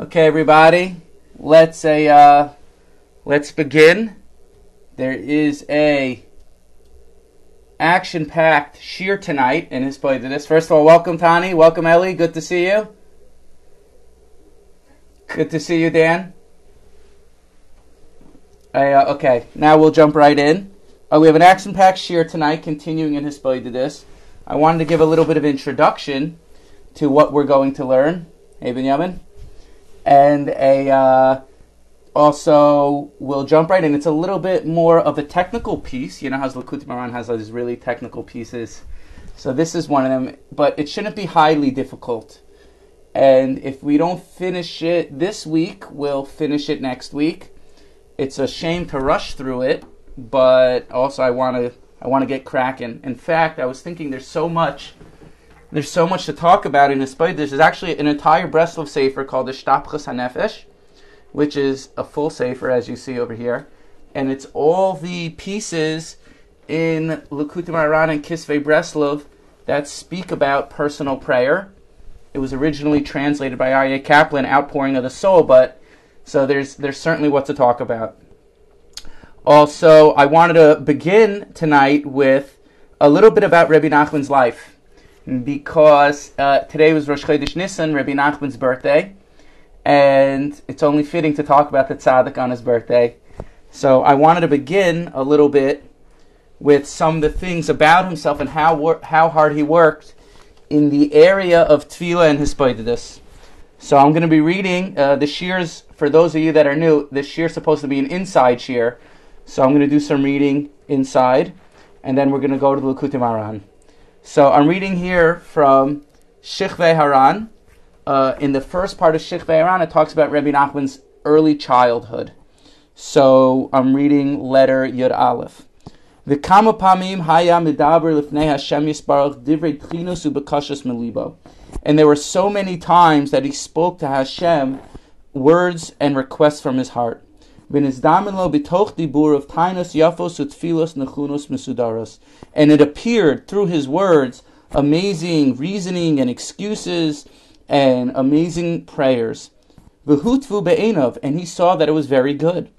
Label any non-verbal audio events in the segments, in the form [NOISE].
Okay, everybody, let's a uh, let's begin. There is a action-packed shiur tonight in hisbodedus. First of all, welcome Tani, welcome Ellie, good to see you. Good to see you, Dan. I, uh, okay, now we'll jump right in. Uh, we have an action-packed shiur tonight, continuing in hisbodedus. I wanted to give a little bit of introduction to what we're going to learn. Hey, Benjamin and a uh, also we'll jump right in. It's a little bit more of a technical piece. You know how Likutei Moharan has these really technical pieces. So this is one of them, but it shouldn't be highly difficult. And if we don't finish it this week, we'll finish it next week. It's a shame to rush through it, but also I want to I want to get cracking. In fact, I was thinking there's so much there's so much to talk about in this book. There's actually an entire Breslov Sefer called the Shtapchas HaNefesh, which is a full Sefer, as you see over here. And it's all the pieces in Likutei Moharan and Kisvei Breslov that speak about personal prayer. It was originally translated by Aryeh Kaplan, Outpouring of the Soul, but so there's there's certainly what to talk about. Also, I wanted to begin tonight with a little bit about Rabbi Nachman's life because uh, today was Rosh Chodesh Nissan, Rabbi Nachman's birthday, and it's only fitting to talk about the tzaddik on his birthday. So I wanted to begin a little bit with some of the things about himself and how wor- how hard he worked in the area of tefillah and hisbodedus. So I'm going to be reading uh, the shiurs for those of you that are new. This shiur is supposed to be an inside shiur, so I'm going to do some reading inside, and then we're going to go to the Likutei Moharan. So I'm reading here from Shivchei Haran. Uh, in the first part of Shivchei Haran, it talks about Rabbi Nachman's early childhood. So I'm reading letter Yud Aleph. V'kama pamim haya medaber lifnei Hashem divrei tchinus ubekashas melibo. And there were so many times that he spoke to Hashem words and requests from his heart. And it appeared through his words amazing reasoning and excuses and amazing prayers. And he saw that it was very good.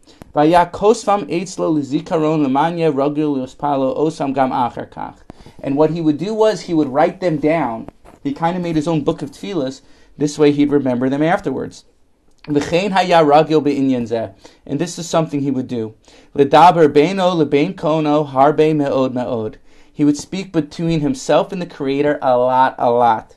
And what he would do was he would write them down. He kind of made his own book of tefillahs. This way he'd remember them afterwards. And this is something he would do. Ledaber beino lebein kono harbe meod meod. He would speak between himself and the Creator a lot, a lot.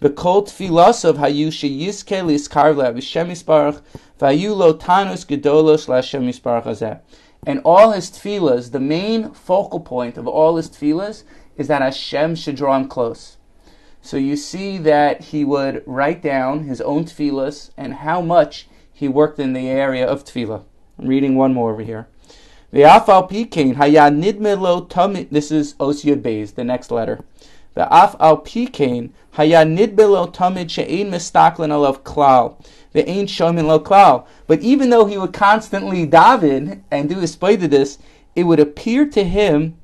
V'kol tfilasov hayu sheyizke liskar le'avishem yisparach v'hayu lo tanus gedolos hazeh. And all his tefillahs, the main focal point of all his tefillahs, is that Hashem should draw him close. So you see that he would write down his own tefillahs and how much he worked in the area of tefillah. I'm reading one more over here. The afal pikain haya nidmelo tamid. This is Osiyad Beis, the next letter. The af al pikein haya nidbelo tamid she'ein mistaklin alav klal ve'ein shomin lo klal. But even though he would constantly daven and do his this, it would appear to him,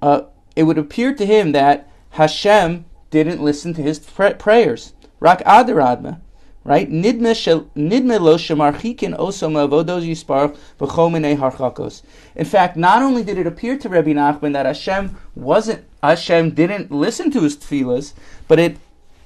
uh, it would appear to him that Hashem didn't listen to his prayers. Rak. Right? Nidme lo shemarchikin avodos harchakos. In fact, not only did it appear to Rabbi Nachman that Hashem wasn't, Hashem didn't listen to his tefillahs, but it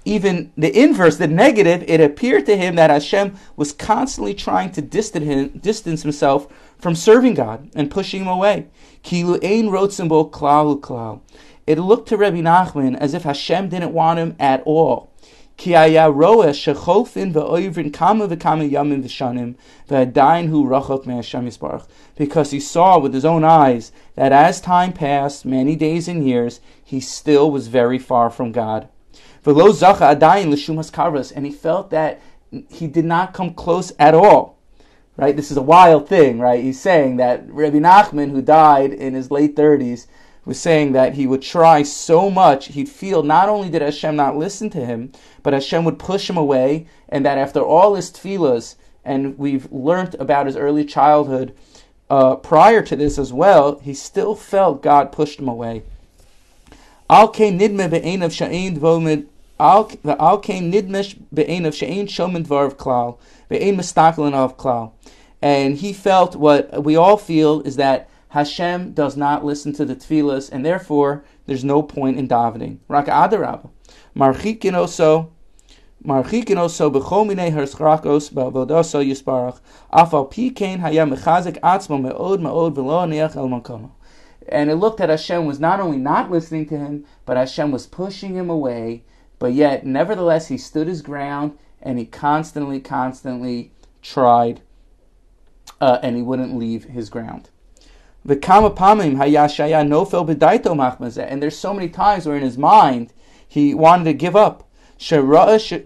even the inverse, the negative, it appeared to him that Hashem was constantly trying to distance, him, distance himself from serving God and pushing him away. Kilu ein rotzimbo klal klal it looked to Rabbi Nachman as if Hashem didn't want him at all. Because he saw with his own eyes that as time passed, many days and years, he still was very far from God. And he felt that he did not come close at all. Right? This is a wild thing, right? He's saying that Rabbi Nachman, who died in his late 30s, was saying that he would try so much, he'd feel not only did Hashem not listen to him, but Hashem would push him away, and that after all his tefillahs, and we've learned about his early childhood uh, prior to this as well, he still felt God pushed him away. Al nidme be'enav sha'in the al came nidmish be'ein of she'ein shomen dvar of klal, be'ein of klal. And he felt what we all feel is that Hashem does not listen to the tefillas, and therefore there's no point in davening. Rak adarab. Marchikin also Marchikin also b'chol minei herschrakos ba'avodaso yisparach. Afal pikein hayam mechazik atzmo me'od me'od v'lo aniach el makomo. And it looked that Hashem was not only not listening to him, but Hashem was pushing him away. But yet, nevertheless, he stood his ground and he constantly, constantly tried, uh, and he wouldn't leave his ground. And there's so many times where in his mind he wanted to give up.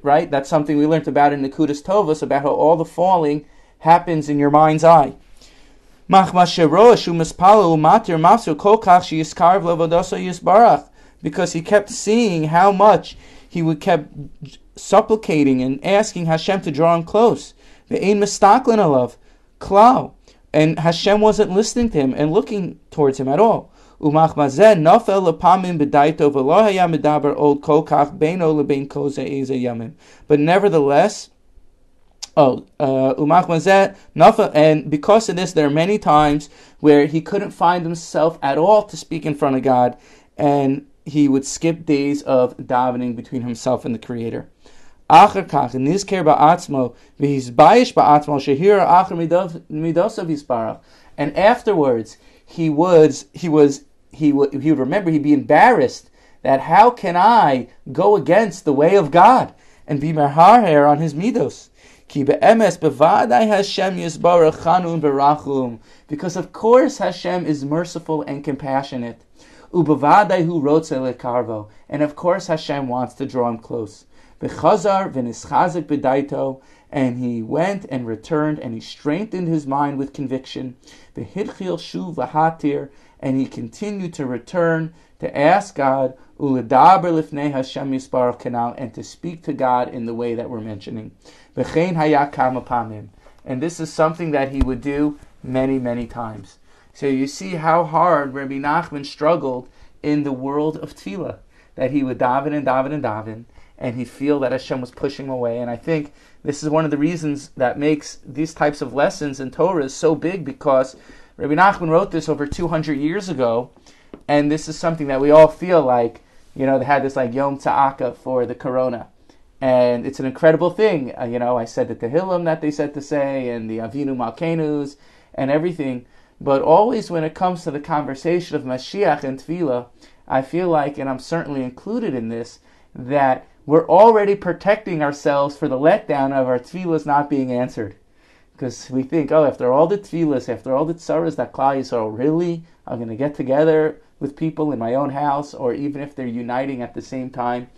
Right? That's something we learned about in Nekudas Tovas about how all the falling happens in your mind's eye. Because he kept seeing how much he would kept supplicating and asking Hashem to draw him close. And Hashem wasn't listening to him and looking towards him at all. But nevertheless, Oh, uh, and because of this, there are many times where he couldn't find himself at all to speak in front of God, and he would skip days of davening between himself and the Creator. And afterwards, he was he was he would he would remember he'd be embarrassed that how can I go against the way of God and be meharher on his midos. Because of course Hashem is merciful and compassionate. And of course Hashem wants to draw him close. And he went and returned and he strengthened his mind with conviction. And he continued to return to ask God uledaber lifnei Hashem yisbarach kanal, and to speak to God in the way that we're mentioning. And this is something that he would do many, many times. So you see how hard Rabbi Nachman struggled in the world of tefillah. That he would daven and daven and daven, and he'd feel that Hashem was pushing away. And I think this is one of the reasons that makes these types of lessons in Torah so big because Rabbi Nachman wrote this over 200 years ago, and this is something that we all feel like, you know, they had this like Yom Tza'aka for the Corona and it's an incredible thing. Uh, you know, I said the Tehillim that they said to say, and the Avinu Malkenus, and everything. But always when it comes to the conversation of Mashiach and Tefillah, I feel like, and I'm certainly included in this, that we're already protecting ourselves for the letdown of our tefillahs not being answered. Because we think, oh, after all the tefillahs, after all the tsaras that Klal Yisrael really are going to get together with people in my own house, or even if they're uniting at the same time,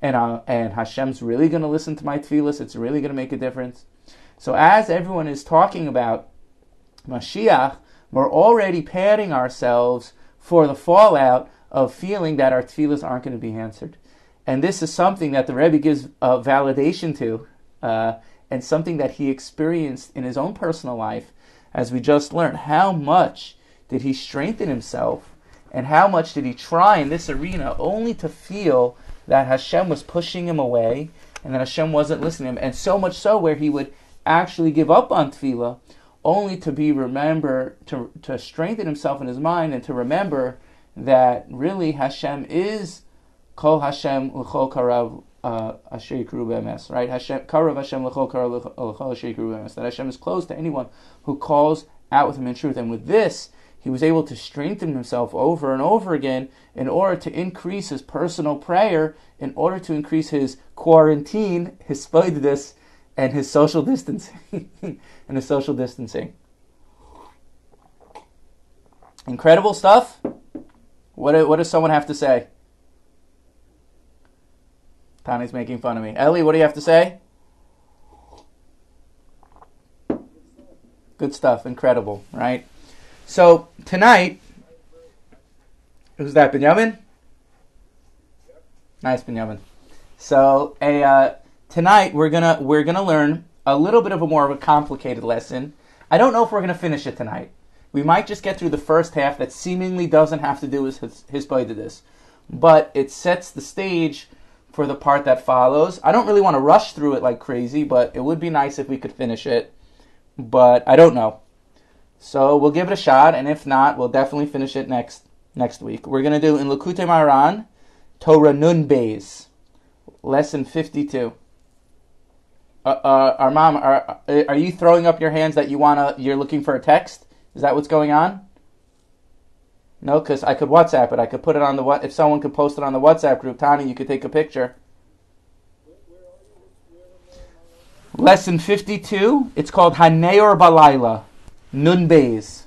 and uh, and Hashem's really going to listen to my tefillahs. It's really going to make a difference. So as everyone is talking about Mashiach, we're already padding ourselves for the fallout of feeling that our tefillahs aren't going to be answered. And this is something that the Rebbe gives uh, validation to, uh, and something that he experienced in his own personal life, as we just learned. How much did he strengthen himself, and how much did he try in this arena only to feel that Hashem was pushing him away and that Hashem wasn't listening to him. And so much so where he would actually give up on tefillah only to be remember to, to strengthen himself in his mind and to remember that really Hashem is kol Hashem l'chol karav uh, asher uh, right? Hashem karav Hashem l'chol karav l'chol asher That Hashem is close to anyone who calls out with him in truth. And with this, he was able to strengthen himself over and over again in order to increase his personal prayer, in order to increase his quarantine, his spoidus, and his social distancing. [LAUGHS] and his social distancing. Incredible stuff. What, what does someone have to say? Tani's making fun of me. Ellie, what do you have to say? Good stuff. Incredible, right? So tonight, who's that, Benjamin? Nice, Benjamin. So a uh, tonight we're gonna we're gonna learn a little bit of a more of a complicated lesson. I don't know if we're gonna finish it tonight. We might just get through the first half that seemingly doesn't have to do with his, hisbodedus, but it sets the stage for the part that follows. I don't really want to rush through it like crazy, but it would be nice if we could finish it. But I don't know. So we'll give it a shot, and if not, we'll definitely finish it next next week. We're gonna do in Likutei Moharan, Torah Nun Beis, lesson fifty-two. Uh, uh, our mom, are are you throwing up your hands that you wanna? You're looking for a text? Is that what's going on? No, because I could WhatsApp it. I could put it on the what? If someone could post it on the WhatsApp group, Tani, you could take a picture. Lesson fifty-two. It's called Haneor Balayla. Nun Beis.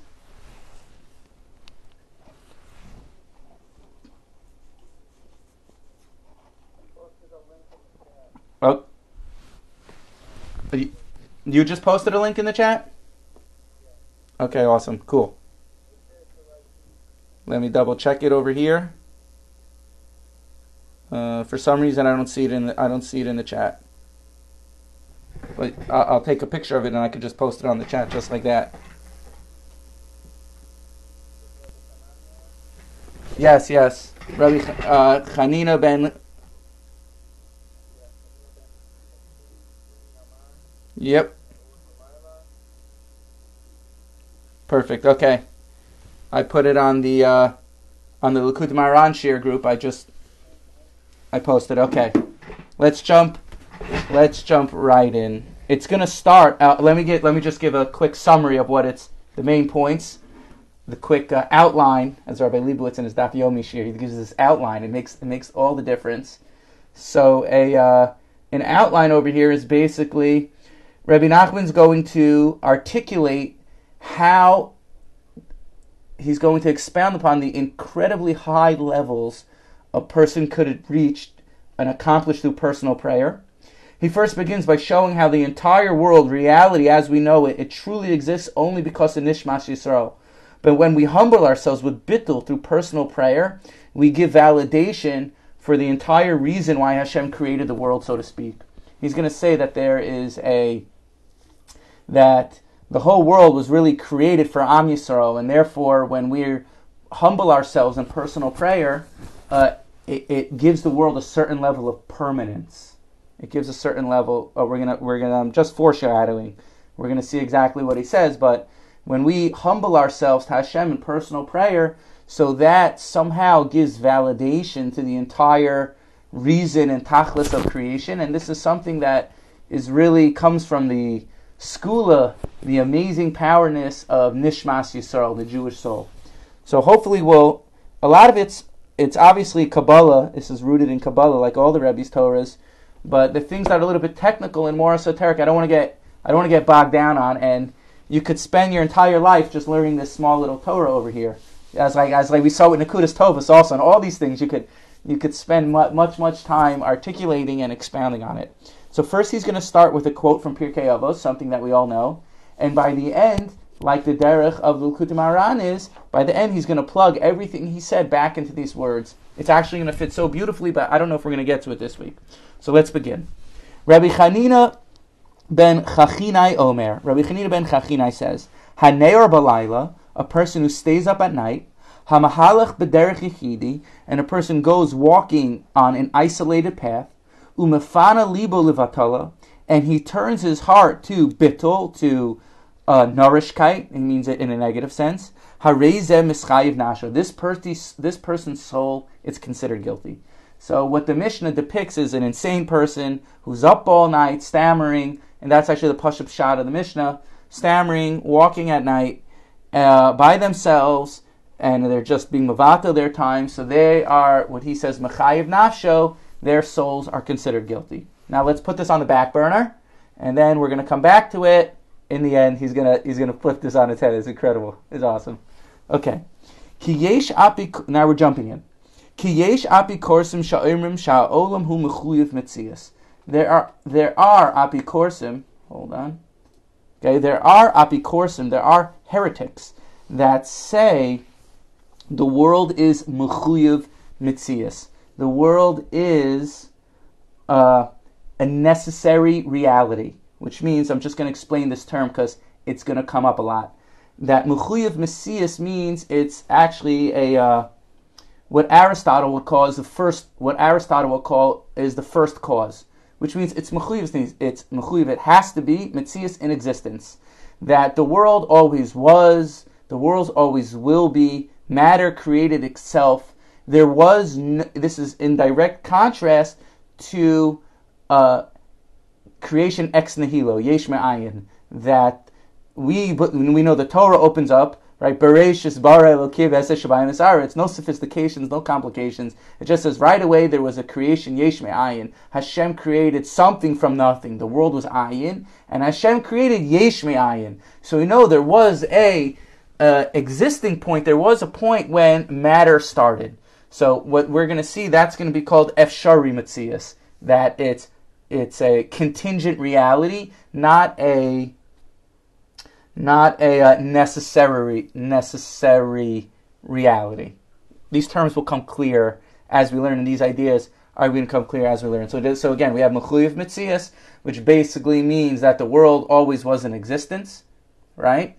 Oh. You just posted a link in the chat? Okay, awesome. Cool. Let me double check it over here. Uh, for some reason, I don't see it in the, I don't see it in the chat. But I'll, take a picture of it and I could just post it on the chat just like that. Yes, yes. Rabbi uh, Chanina ben. Yep. Perfect. Okay. I put it on the uh, on the Likutei Moharan share group. I just I posted. Okay. Let's jump. Let's jump right in. It's gonna start. Uh, let me get. Let me just give a quick summary of what it's the main points the quick uh, outline, as Rabbi Leibowitz in his Daf Yomi Shiur, he gives this outline. It makes it makes all the difference. So a uh, an outline over here is basically Rabbi Nachman's going to articulate how he's going to expound upon the incredibly high levels a person could reach and accomplish through personal prayer. He first begins by showing how the entire world, reality as we know it, it truly exists only because of Nishmas Yisrael but when we humble ourselves with bittul through personal prayer, we give validation for the entire reason why Hashem created the world, so to speak. He's going to say that there is a that the whole world was really created for Am Yisrael, and therefore, when we humble ourselves in personal prayer, uh, it, it, gives the world a certain level of permanence. It gives a certain level. Uh, we're gonna we're gonna um, just foreshadowing. We're gonna see exactly what he says, but when we humble ourselves to Hashem in personal prayer, so that somehow gives validation to the entire reason and tachlis of creation. And this is something that is really comes from the skula, the amazing powerness of Nishmas Yisrael, the Jewish soul. So hopefully we'll a lot of it's it's obviously Kabbalah. This is rooted in Kabbalah, like all the Rebbe's Torahs. But the things that are a little bit technical and more esoteric, I don't want to get I don't want to get bogged down on. And you could spend your entire life just learning this small little Torah over here. As like as like we saw with Nekudas Tovas also, and all these things you could you could spend much much time articulating and expounding on it. So first he's going to start with a quote from Pirkei Avos, something that we all know, and by the end, like the derech of Likutei Moharan is, by the end he's going to plug everything he said back into these words. It's actually going to fit so beautifully, but I don't know if we're going to get to it this week. So let's begin. Rabbi Chanina ben Chachinai Omer. Rabbi Chanina ben Chachinai says, Haneor balayla, a person who stays up at night, Hamahalach b'derech yichidi, and a person goes walking on an isolated path, Umefana libo levatala, and he turns his heart to bittul, to uh, nourishkeit, it means it in a negative sense. Hareze mischayiv nasha. This, per- this person's soul is considered guilty. So what the Mishnah depicts is an insane person who's up all night, stammering, and that's actually the Pashup shot of the Mishnah, stammering, walking at night uh, by themselves, and they're just being mavata their time, so they are, what he says, mechayiv nafsho, their souls are considered guilty. Now let's put this on the back burner, and then we're going to come back to it. In the end, he's gonna he's gonna flip this on its head. It's incredible. It's awesome. Okay. Kiyesh api. Now we're jumping in. Kiyesh api korsim sha'imrim sha'olam hu mechuyev mitzias. There are there are apikorsim. Hold on. Okay, there are apikorsim. There are heretics that say the world is mechuyev mitzias. The world is uh, a necessary reality, which means I'm just going to explain this term because it's going to come up a lot. That mechuyev mitzias means it's actually a uh, what Aristotle would call is the first. What Aristotle would call is the first cause, which means it's mechuyev. It's mechuyev. It has to be mitzias in existence. That the world always was, the world always will be. Matter created itself. There was. This is in direct contrast to uh, creation ex nihilo, yesh me'ayin. That we we know the Torah opens up right? Bereshis bara elokiv It's no sophistications, no complications. It just says right away there was a creation yesh ayin. Hashem created something from nothing. The world was ayin, and Hashem created yesh ayin. So we know there was a uh, existing point. There was a point when matter started. So what we're going to see that's going to be called efshari matzias. That it's it's a contingent reality, not a not a uh, necessary necessary reality. These terms will come clear as we learn, and these ideas are going to come clear as we learn. So, so again, we have mechuyev mitzias, which basically means that the world always was in existence, right?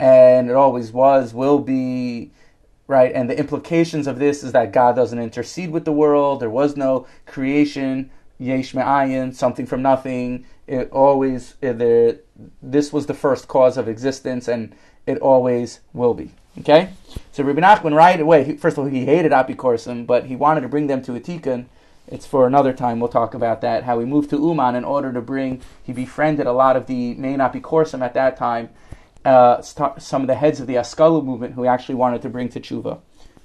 And it always was, will be, right? And the implications of this is that God doesn't intercede with the world. There was no creation, yesh me'ayin, something from nothing. It always, eh, there this was the first cause of existence, and it always will be. Okay, so Rabbi Nachman right away. He, first of all, he hated apikorsim, but he wanted to bring them to a tikkun. It's for another time. We'll talk about that. How he moved to Uman in order to bring. He befriended a lot of the main apikorsim at that time. Uh, some of the heads of the Haskalah movement who actually wanted to bring to tshuva,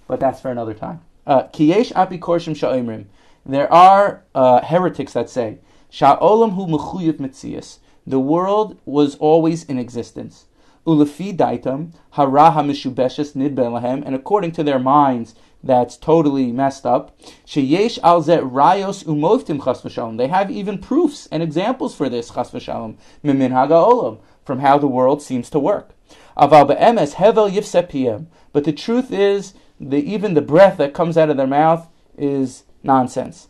but that's for another time. Uh, Kiyesh apikorsim sha'imrim. There are uh, heretics that say sha'olam hu mechuyev mitzias the world was always in existence. Ulefi daitam haraha mishubeshes nidbelahem, and according to their minds, that's totally messed up. Sheyesh al rayos umovtim chas. They have even proofs and examples for this chas v'shalom mimin haga olam from how the world seems to work. But the truth is, that even the breath that comes out of their mouth is nonsense.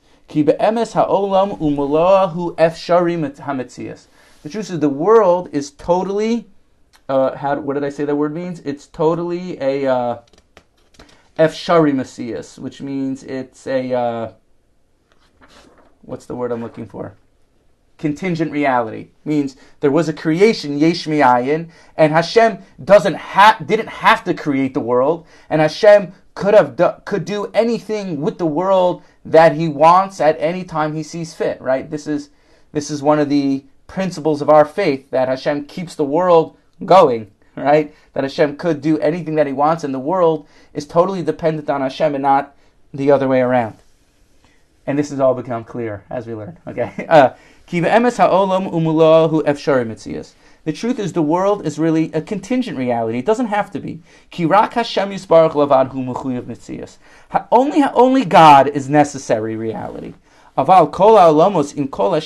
The truth is, the world is totally. Uh, how? What did I say that word means? It's totally a uh, messias, which means it's a. Uh, what's the word I'm looking for? Contingent reality means there was a creation yesh mi'ayin, and Hashem doesn't ha- didn't have to create the world, and Hashem could have do- could do anything with the world that He wants at any time He sees fit. Right? This is this is one of the principles of our faith that Hashem keeps the world going, right? That Hashem could do anything that He wants, and the world is totally dependent on Hashem and not the other way around. And this has all become clear as we learn. Okay. [LAUGHS] Uh, the truth is, the world is really a contingent reality. It doesn't have to be. Only, only God is necessary reality. Aval kol in kol.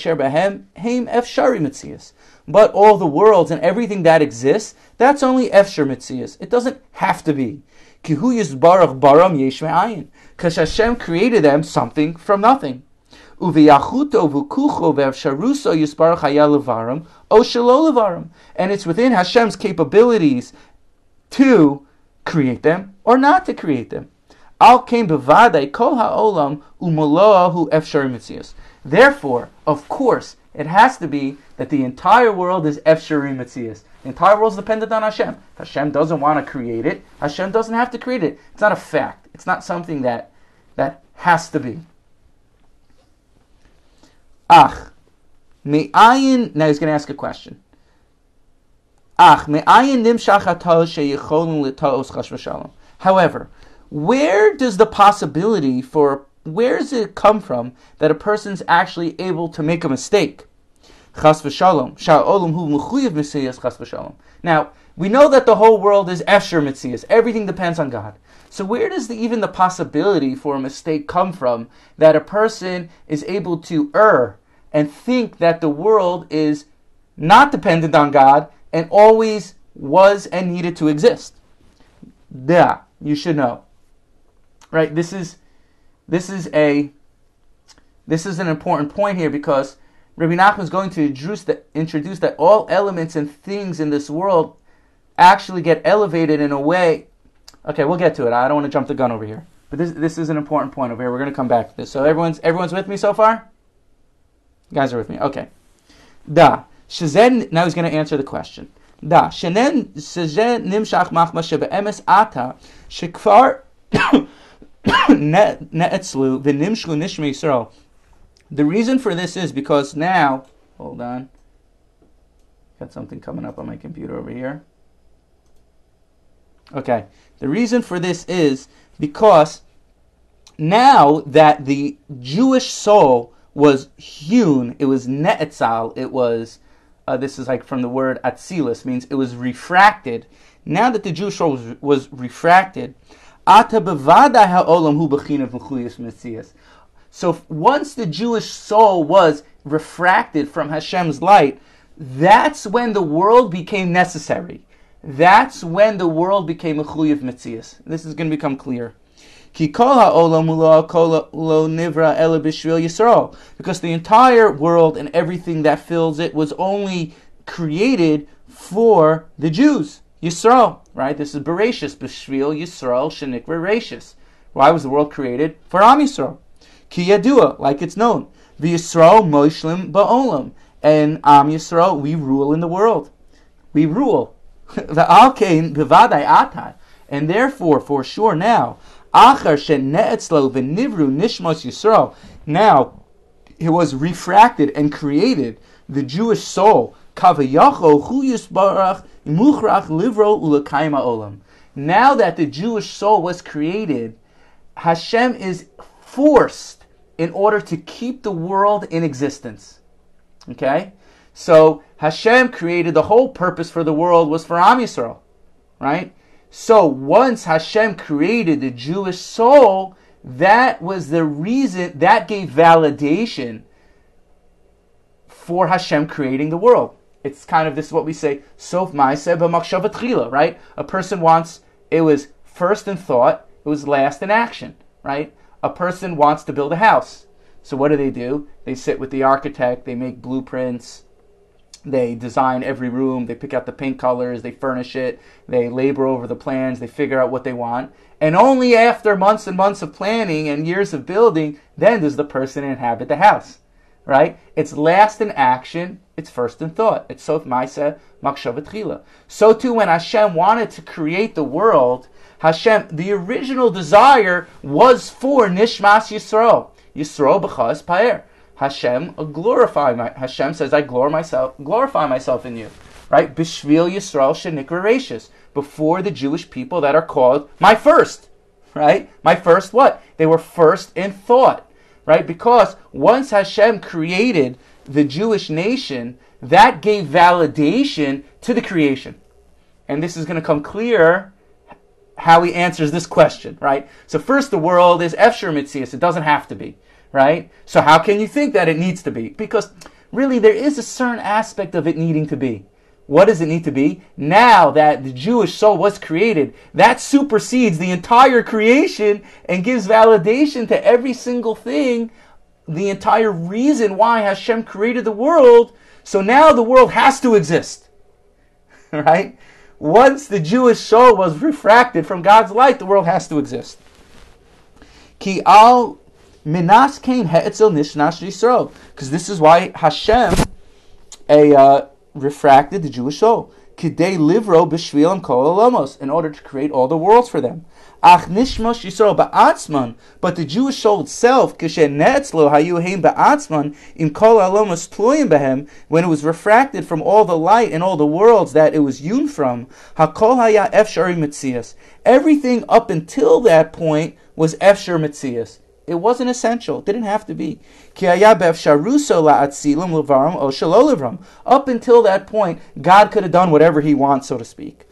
But all the worlds and everything that exists, that's only efshar mitzias. It doesn't have to be. Baram. Because Hashem created them something from nothing. Uviyachuto v'kucho ve'efsharuso yisbarach hayalevarim o shelo And it's within Hashem's capabilities to create them or not to create them. Al ha'olam. Therefore, of course, it has to be that the entire world is efshari mitzias. The entire world is dependent on Hashem. If Hashem doesn't want to create it, Hashem doesn't have to create it. It's not a fact. It's not something that that has to be. Ach, me'ayin. Now he's going to ask a question. Ach, me'ayin nimshach l'taos chash However, where does the possibility for where does it come from that a person's actually able to make a mistake? Chas v'shalom. Hu chas v'shalom. Now, we know that the whole world is efsher mitziyas. Everything depends on God. So where does the, even the possibility for a mistake come from that a person is able to err and think that the world is not dependent on God and always was and needed to exist? Yeah, you should know right? This is this is a this is an important point here because Rabbi Nachman is going to introduce that, introduce that all elements and things in this world actually get elevated in a way. Okay, we'll get to it. I don't want to jump the gun over here. But this this is an important point over here. We're going to come back to this. So everyone's everyone's with me so far. You guys are with me. Okay. Da. Shazen. Now he's going to answer the question. Da. Shenen shazen nimshach machma shebeemes ata shekfar [COUGHS] ne'etzlu v'nimshlu nishma Yisrael. The reason for this is because now, hold on, got something coming up on my computer over here. Okay, the reason for this is because now that the Jewish soul was hewn, it was ne'etzal, it was, uh, this is like from the word atzilus, means it was refracted. Now that the Jewish soul was, was refracted, ata bevada ha'olam hu b'chinav So once the Jewish soul was refracted from Hashem's light, that's when the world became necessary. That's when the world became a chuy. This is going to become clear. Because the entire world and everything that fills it was only created for the Jews. Yisrael, right? This is Bereshis, B'shvil Yisrael Shenik Bereshis. Why was the world created? For Am Yisrael. Ki Yadua, like it's known. V'Yisrael Moishlim Ba'olam. And Am Yisrael, we rule in the world. We rule. [LAUGHS] The Alkein B'vadai Atai. And therefore, for sure now, Achar Shene'etzlo V'Nivru Nishmos Yisrael. Now, it was refracted and created, the Jewish soul, Hu Yisbarach Livro Olam. Now that the Jewish soul was created, Hashem is forced in order to keep the world in existence. Okay? So Hashem created the whole purpose for the world was for Am Yisrael, right? So once Hashem created the Jewish soul, that was the reason that gave validation for Hashem creating the world. It's kind of this is what we say, Sof Ma'aseh b'makshav right? A person wants it was first in thought, it was last in action, right? A person wants to build a house. So what do they do? They sit with the architect, they make blueprints, they design every room, they pick out the paint colors, they furnish it, they labor over the plans, they figure out what they want. And only after months and months of planning and years of building, then does the person inhabit the house. Right? It's last in action, it's first in thought. It's sof maisa makshavatchila. So too when Hashem wanted to create the world, Hashem, the original desire was for Nishmas Yisrael. Yisrael b'chas paer. Hashem glorify my Hashem says I glorify myself glorify myself in you. Right? Bishvil Yisrael shenikra before the Jewish people that are called my first. Right? My first what? They were first in thought. Right? Because once Hashem created the Jewish nation, that gave validation to the creation. And this is going to come clear how he answers this question, right? So first the world is Efsher Mitzias. It doesn't have to be right? So how can you think that it needs to be? Because really there is a certain aspect of it needing to be. What does it need to be? Now that the Jewish soul was created, that supersedes the entire creation and gives validation to every single thing, the entire reason why Hashem created the world. So now the world has to exist. [LAUGHS] right? Once the Jewish soul was refracted from God's light, the world has to exist. Ki al Minas came he'etzel nishnash Yisrael. Because this is why Hashem a, uh, refracted the Jewish soul. Kidei livro b'shvil and kol alamos, in order to create all the worlds for them. Ach nishmosh Yisrael ba'atzman, but the Jewish soul itself, kishe netzlo hayu heim ba'atzman, in kol alamos tloyim behem, when it was refracted from all the light and all the worlds that it was hewn from, hakol haya efshari mitzias. Everything up until that point was efshar mitzias. It wasn't essential. It didn't have to be. Up until that point, God could have done whatever He wants, so to speak.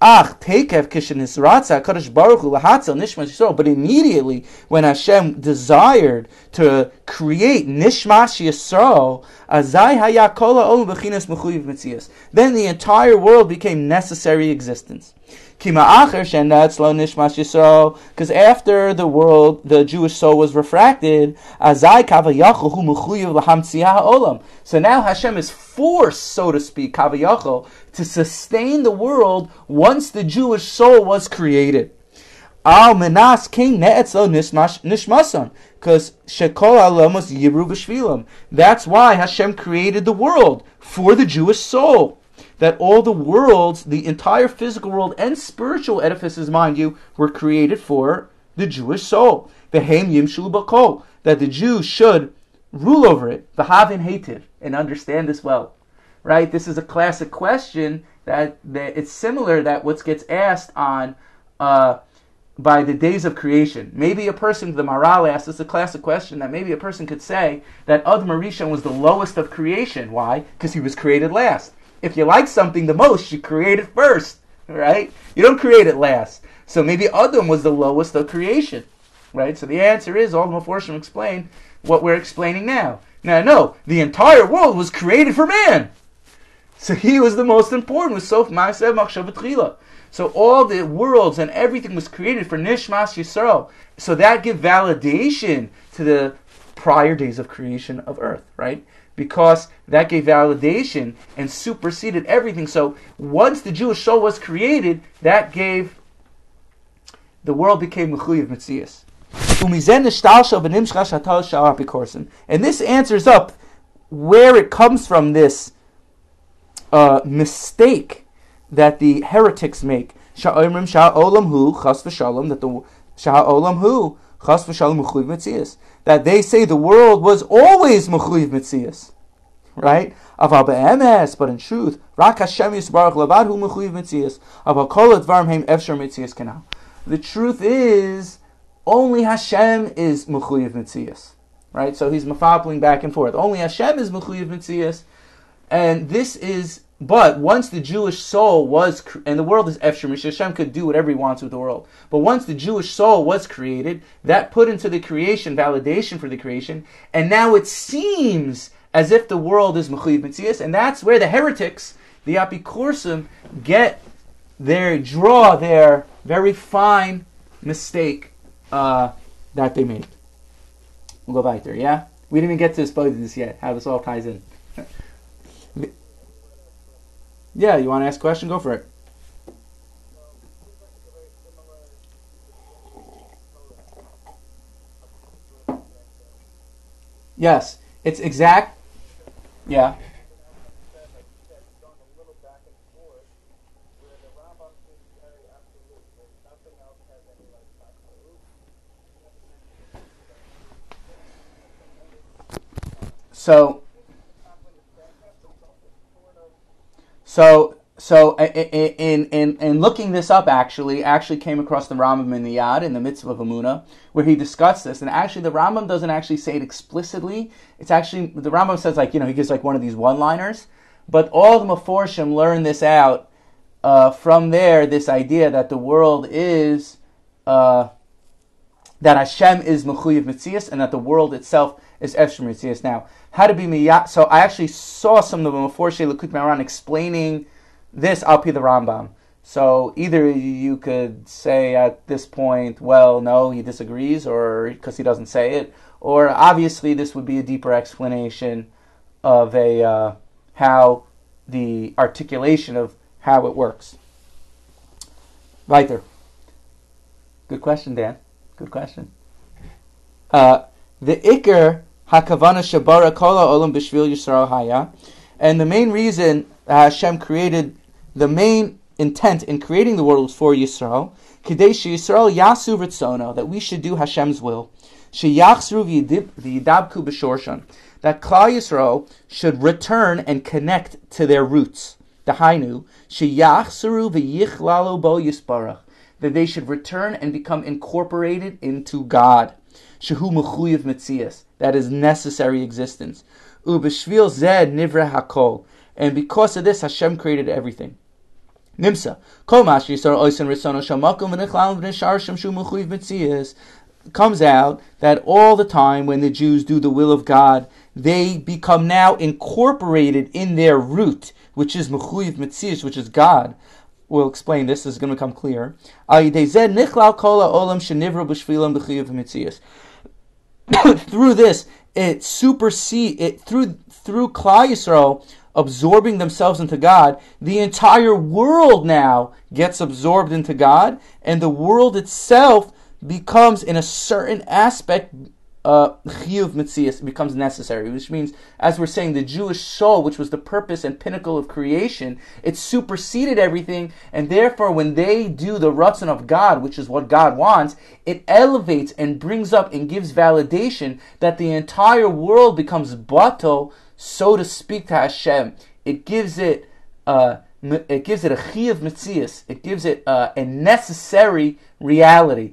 But immediately, when Hashem desired to create Nishmas Yisrael, then the entire world became necessary existence. Because after the world, the Jewish soul was refracted, so now Hashem is forced, so to speak, to sustain the world once the Jewish soul was created. Al menas king ne'etzlo nishmasan. Because shekol alamos yibru b'shvilam. That's why Hashem created the world for the Jewish soul. That all the worlds, the entire physical world and spiritual edifices, mind you, were created for the Jewish soul. Yimshul bakol. That the Jews should rule over it. V'havin hativ. And understand this well. Right? This is a classic question that, that it's similar that what gets asked on uh, by the days of creation. Maybe a person, the Maharal asks, it's a classic question that maybe a person could say that Adam Rishon was the lowest of creation. Why? Because he was created last. If you like something the most, you create it first, right? You don't create it last. So maybe Adam was the lowest of creation, right? So the answer is all Meforshim explain what we're explaining now. Now, no, the entire world was created for man. So he was the most important. Was Sof Ma'asev so all the worlds and everything was created for Nishmas Yisrael. So that give validation to the prior days of creation of earth, right? Because that gave validation and superseded everything. So once the Jewish soul was created, that gave the world became Mechuyev Metzias. And this answers up where it comes from this uh, mistake that the heretics make. That the sha'olam hu chas v'shalom mechuyev mitzias that they say the world was always mechuyev mitzias, right? Aval be'emes, but in truth, rak Hashem yisbarach levad hu mitzias. Aval kol advarim mitzias kanal. The truth is, only Hashem is mechuyev mitzias, right? So he's mafabling back and forth. Only Hashem is mechuyev mitzias, and this is but once the Jewish soul was, and the world is Efshir, Hashem could do whatever he wants with the world. But once the Jewish soul was created, that put into the creation validation for the creation, and now it seems as if the world is Mechuyiv Mitzias, and that's where the heretics, the Apikursim, get their, draw their very fine mistake uh, that they made. We'll go back there, yeah? We didn't even get to this this yet, how this all ties in. [LAUGHS] Yeah, you want to ask a question? Go for it. Yes, it's exact. Yeah. So So so in, in, in looking this up, actually, actually came across the Rambam in the Yad in the Mitzvah of Amuna, where he discussed this. And actually, the Rambam doesn't actually say it explicitly. It's actually the Rambam says like you know he gives like one of these one-liners, but all the Meforshim learn this out uh, from there. This idea that the world is uh, that Hashem is Mechuyev Mitzias and that the world itself is Efshem Mitzias. Now, how to be miyat. So I actually saw some of them before Sheila Maran explaining this I'll the Rambam. So either you could say at this point, well, no, he disagrees, or because he doesn't say it, or obviously this would be a deeper explanation of a uh, how the articulation of how it works. Weiter. Good question, Dan. Good question. Uh, the Iker Hakavana Shabara Kola Olam Bishvil Yisrael Haya. And the main reason Hashem created, the main intent in creating the world was for Yisrael. Kadesh Yisrael Yasu Ritzono, that we should do Hashem's will. Sheyachsru v'yidabku b'shorshan. That Klal Yisrael should return and connect to their roots. Dahainu, sheyachsru v'yichlalo bo yisparach. That they should return and become incorporated into God. Shehu mechuyev mitzias that is necessary existence. Ubeshvil zed nivra hakol. And because of this, Hashem created everything. Nimsa. Kol mash yisar oisin risono shamakum v'nechlalim v'neshar shem shu mechuyev mitzias comes out that all the time when the Jews do the will of God, they become now incorporated in their root, which is Mechuyev Metzias, which is God. We'll explain this, this is going to become clear. [COUGHS] through this, it supersede it through through Klal Yisrael. absorbing themselves into God, the entire world now gets absorbed into God, and the world itself becomes, in a certain aspect, chiyuv mitzias becomes necessary, which means, as we're saying, the Jewish soul, which was the purpose and pinnacle of creation, it superseded everything, and therefore, when they do the ratzon of God, which is what God wants, it elevates and brings up and gives validation that the entire world becomes bato, so to speak, to Hashem. It gives it. Uh, it gives it a chiyuv mitzias. It gives it uh, a necessary reality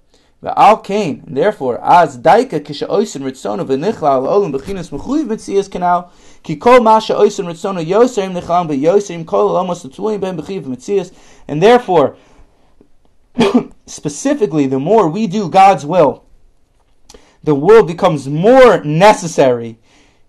Ve'al kain, and therefore, as daika kisha oisin ritzono v'nichla al b'chinas mechuyiv mitzias kanal, ki kol ma she oisin ritzono yoserim nichlam v'yoserim kol alamos t'tzulim ben b'chiv mitzias, and therefore, [COUGHS] specifically, the more we do God's will, the world becomes more necessary,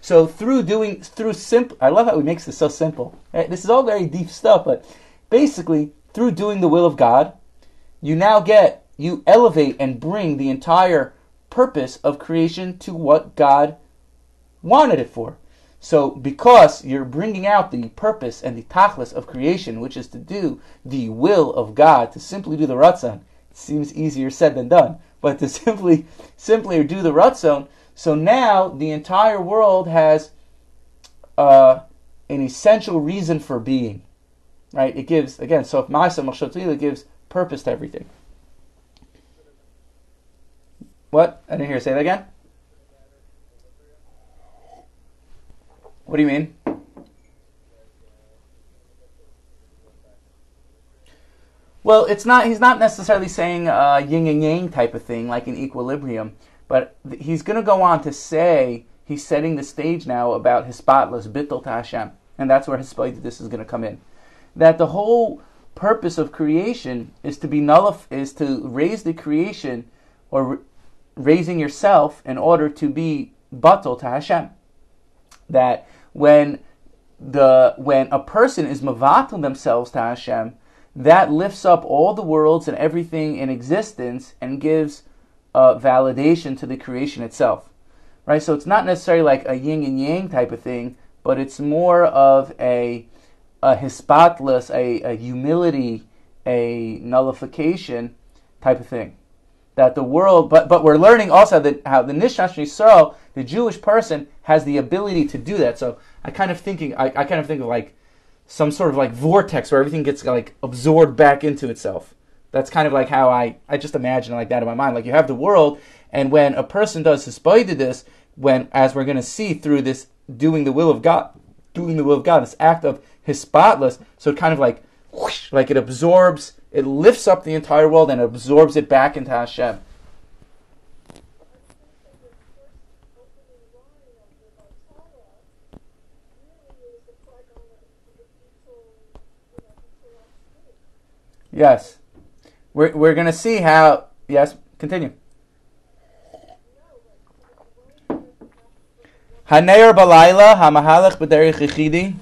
So through doing through simple, I love how he makes this so simple. Right? This is all very deep stuff, but basically through doing the will of God, you now get you elevate and bring the entire purpose of creation to what God wanted it for. So, because you're bringing out the purpose and the tachlis of creation, which is to do the will of God, to simply do the ratzon, it seems easier said than done, but to [LAUGHS] simply, simply do the ratzon, so now the entire world has uh, an essential reason for being, right? It gives again. So if Ma'aseh Machshatzila gives purpose to everything. What? I didn't hear. Say that again. What do you mean? Well, it's not. He's not necessarily saying uh, yin and yang type of thing, like an equilibrium. But he's going to go on to say he's setting the stage now about his spotless bittul to Hashem, and that's where his this is going to come in. That the whole purpose of creation is to be nullif- is to raise the creation or raising yourself in order to be batal to Hashem. That when the when a person is mavatal themselves to Hashem, that lifts up all the worlds and everything in existence and gives uh, validation to the creation itself. Right? So it's not necessarily like a yin and yang type of thing, but it's more of a a hispatlus, a, a humility, a nullification type of thing that the world, but but we're learning also that how the Nishmas Yisrael, the Jewish person, has the ability to do that. So I kind of thinking, I, I kind of think of like some sort of like vortex where everything gets like absorbed back into itself. That's kind of like how I I just imagine like that in my mind. Like you have the world, and when a person does hispaida this, when as we're going to see through this doing the will of God, doing the will of God, this act of his spotless, so it kind of like whoosh, like it absorbs it lifts up the entire world and absorbs it back into Hashem. Yes. We're, we're going to see how. Yes, continue. Haneir balayla hamahalach b'derech yichidi.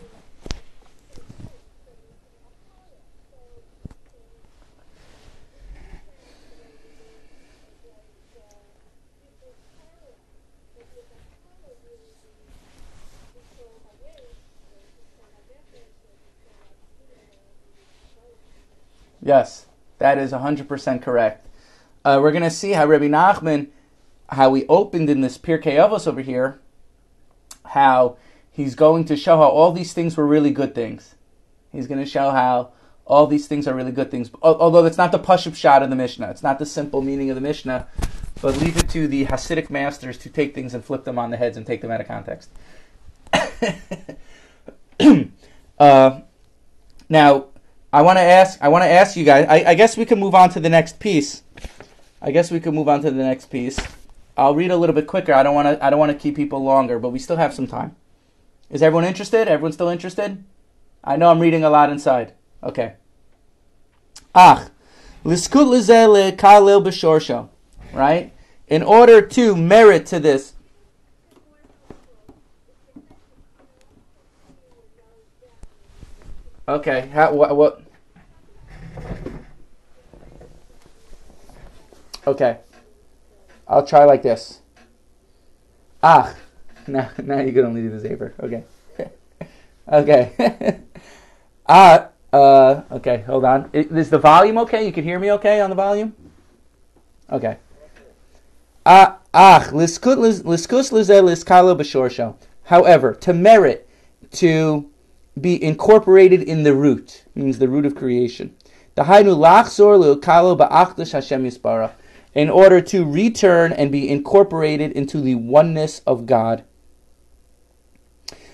Yes, that is 100% correct. Uh, we're going to see how Rabbi Nachman, how we opened in this Pirkei Avos over here, how he's going to show how all these things were really good things. He's going to show how all these things are really good things. Although that's not the Pashut pshat of the Mishnah, it's not the simple meaning of the Mishnah, but leave it to the Hasidic masters to take things and flip them on the heads and take them out of context. [COUGHS] [COUGHS] uh, now, I want to ask. I want to ask you guys. I, I guess we can move on to the next piece. I guess we can move on to the next piece. I'll read a little bit quicker. I don't want to. I don't want to keep people longer, but we still have some time. Is everyone interested? Everyone still interested? I know I'm reading a lot inside. Okay. Ach, liskut kalil. Right. In order to merit to this. Okay. How, what, what? Okay. I'll try like this. Ah, [LAUGHS] now, now you can only do the zaver. Okay. [LAUGHS] okay. [LAUGHS] ah, uh, okay, hold on. Is the volume okay? You can hear me okay on the volume? Okay. Ah, ah, liskus lizel liskalo b'shorsho. However, to merit, to be incorporated in the root, means the root of creation. Dahainu lachzor leukalo ba'achdash in order to return and be incorporated into the oneness of God.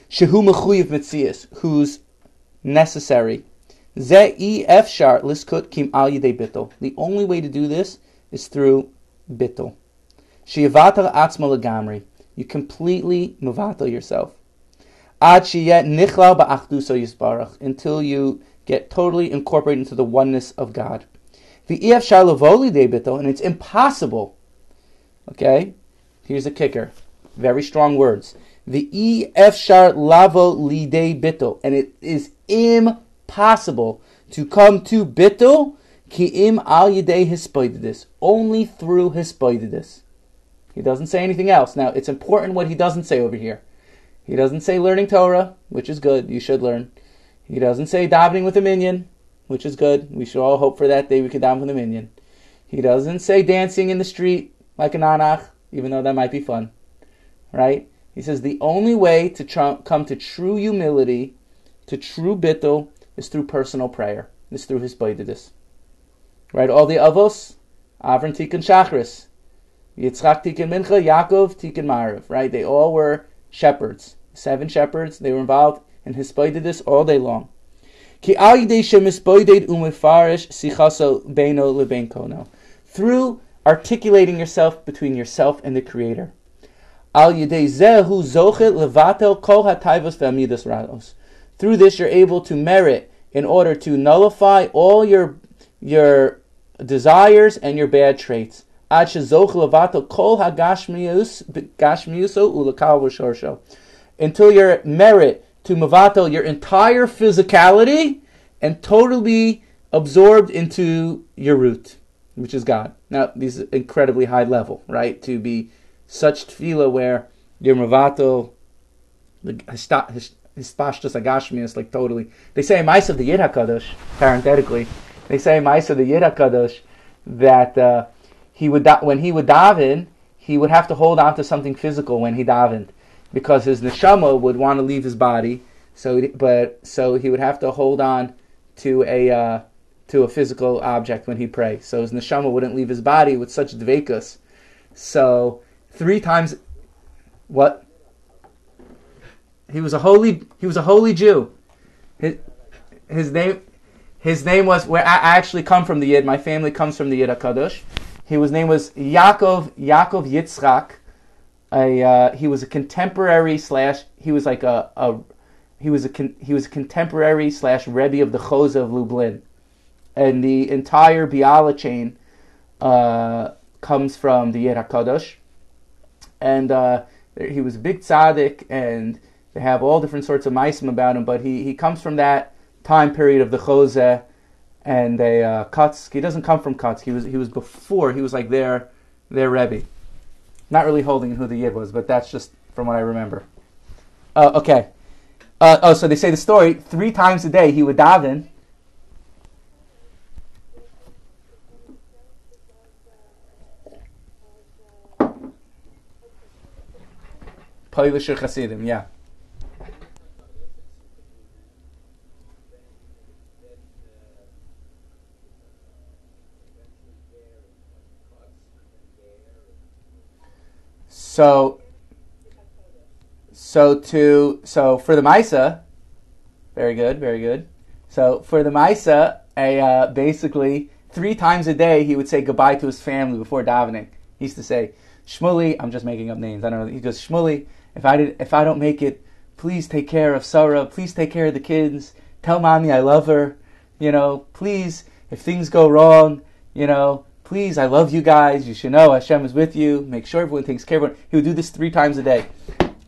Shehu mechuyev mitzias, who's necessary. Ze efshar liskut kim al yidei bittel. The only way to do this is through bittel. Sheyevatel atzma legamri. You completely mevatel yourself. Ad sheyet nichlal ba'achduso yisbarach. Until you get totally incorporated into the oneness of God. The and it's impossible. Okay? Here's a kicker. Very strong words. The EF Shar Lavo Lide Bito, and it is impossible to come to Bito ki im al yidei hisbodedus, only through hisbodedus. He doesn't say anything else. Now, it's important what he doesn't say over here. He doesn't say learning Torah, which is good. You should learn. He doesn't say davening with a minion, which is good. We should all hope for that day we can down with a minion. He doesn't say dancing in the street like an anach, even though that might be fun. Right? He says the only way to tr- come to true humility, to true bittul, is through personal prayer. Is through hisbodedus. Right? All the avos, Avram Tikkun Shachris, Yitzchak Tikkun Mincha, Yaakov Tikkun Mariv. Right? They all were shepherds. Seven shepherds. They were involved in his this all day long. Through articulating yourself between yourself and the Creator. Through this, you're able to merit in order to nullify all your your desires and your bad traits. Until your merit to mavatel your entire physicality and totally absorbed into your root, which is God. Now, this is incredibly high level, right? To be such tefillah where your mavatel, the hispashtas agashmias, like totally. They say mice of the Yid HaKadosh, parenthetically, they say mice of the Yid HaKadosh that uh, he would when he would daven, he would have to hold on to something physical when he davened because his neshama would want to leave his body. So, but so he would have to hold on to a uh, to a physical object when he pray. So his neshama wouldn't leave his body with such dvekas. So three times, what? He was a holy. He was a holy Jew. His, his name. His name was where I actually come from the Yid. My family comes from the Yid Hakadosh. His name was Yaakov Yaakov Yitzchak a uh, he was a contemporary slash he was like a, a he was a con, he was a contemporary slash Rebbe of the Chozeh of Lublin, and the entire Biala chain uh, comes from the Yid Hakadosh, and uh, he was a big tzaddik, and they have all different sorts of meisim about him, but he, he comes from that time period of the Chozeh, and they uh, Kotzk. He doesn't come from Kotzk. He was he was before. He was like their their Rebbe. Not really holding who the Yid was, but that's just from what I remember. Uh, okay. Uh, oh, so they say the story three times a day he would daven. Polish yeah. So, so to so for the Misa, very good, very good. So for the Misa, a uh, basically three times a day he would say goodbye to his family before davening. He used to say, "Shmuley," I'm just making up names. I don't know. He goes, "Shmuley, if I did, if I don't make it, please take care of Sarah. Please take care of the kids. Tell mommy I love her. You know, please, if things go wrong, you know, please, I love you guys. You should know Hashem is with you. Make sure everyone takes care of everyone. He would do this three times a day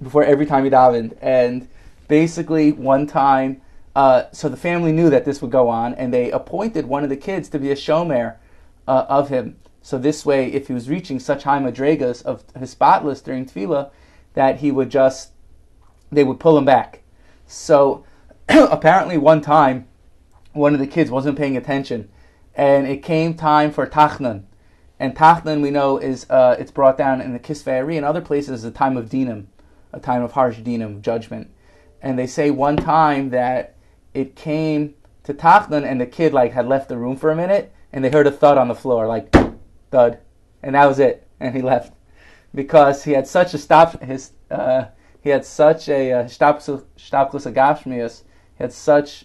before every time he davened. And basically, one time, uh, so the family knew that this would go on, and they appointed one of the kids to be a shomer uh, of him. So this way, if he was reaching such high madregas of his spotless during tefillah, that he would just, they would pull him back. So [CLEARS THROAT] apparently, one time, one of the kids wasn't paying attention and it came time for Tachanun. And Tachanun, we know, is uh, it's brought down in the Kisvei and other places is a time of dinam, a time of harsh dinam, judgment. And they say one time that it came to Tachanun and the kid like had left the room for a minute and they heard a thud on the floor, like thud, and that was it, and he left because he had such a stop his uh, he had such a uh, agashmius, he had such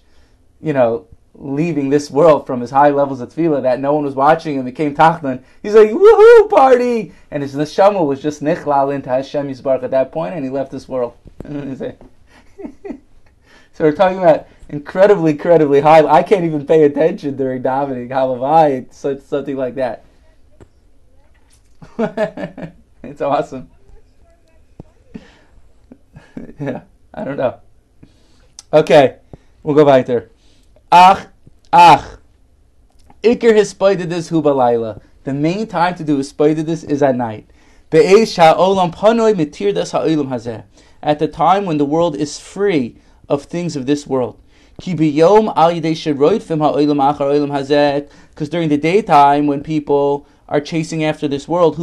you know leaving this world from his high levels of tefillah that no one was watching him. He came tachanun. He's like, woohoo, party! And his neshama was just nichlal into Hashem Yisbarach at that point, and he left this world. [LAUGHS] [LAUGHS] so we're talking about incredibly, incredibly high. I can't even pay attention during davening. Halavai, such something like that. [LAUGHS] it's awesome. yeah, I don't know. Okay, we'll go back there. Ach, ach. Iker hisbodedus hu balayla. The main time to do hisbodedus is at night. At the time when the world is free of things of this world. Because during the daytime, when people are chasing after this world.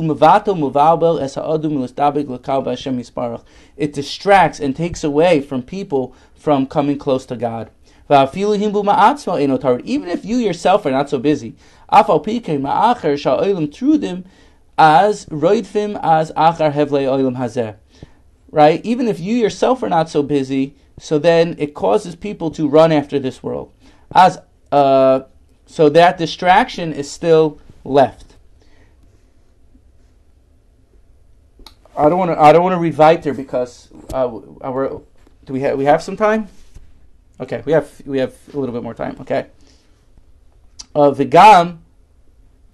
It distracts and takes away from people from coming close to God. Even if you yourself are not so busy. as as. Right? Even if you yourself are not so busy, so then it causes people to run after this world. As uh, so that distraction is still left. I don't want to. I don't want to read weiter because uh, do we have we have some time? Okay, we have we have a little bit more time. Okay. Uh, vigam,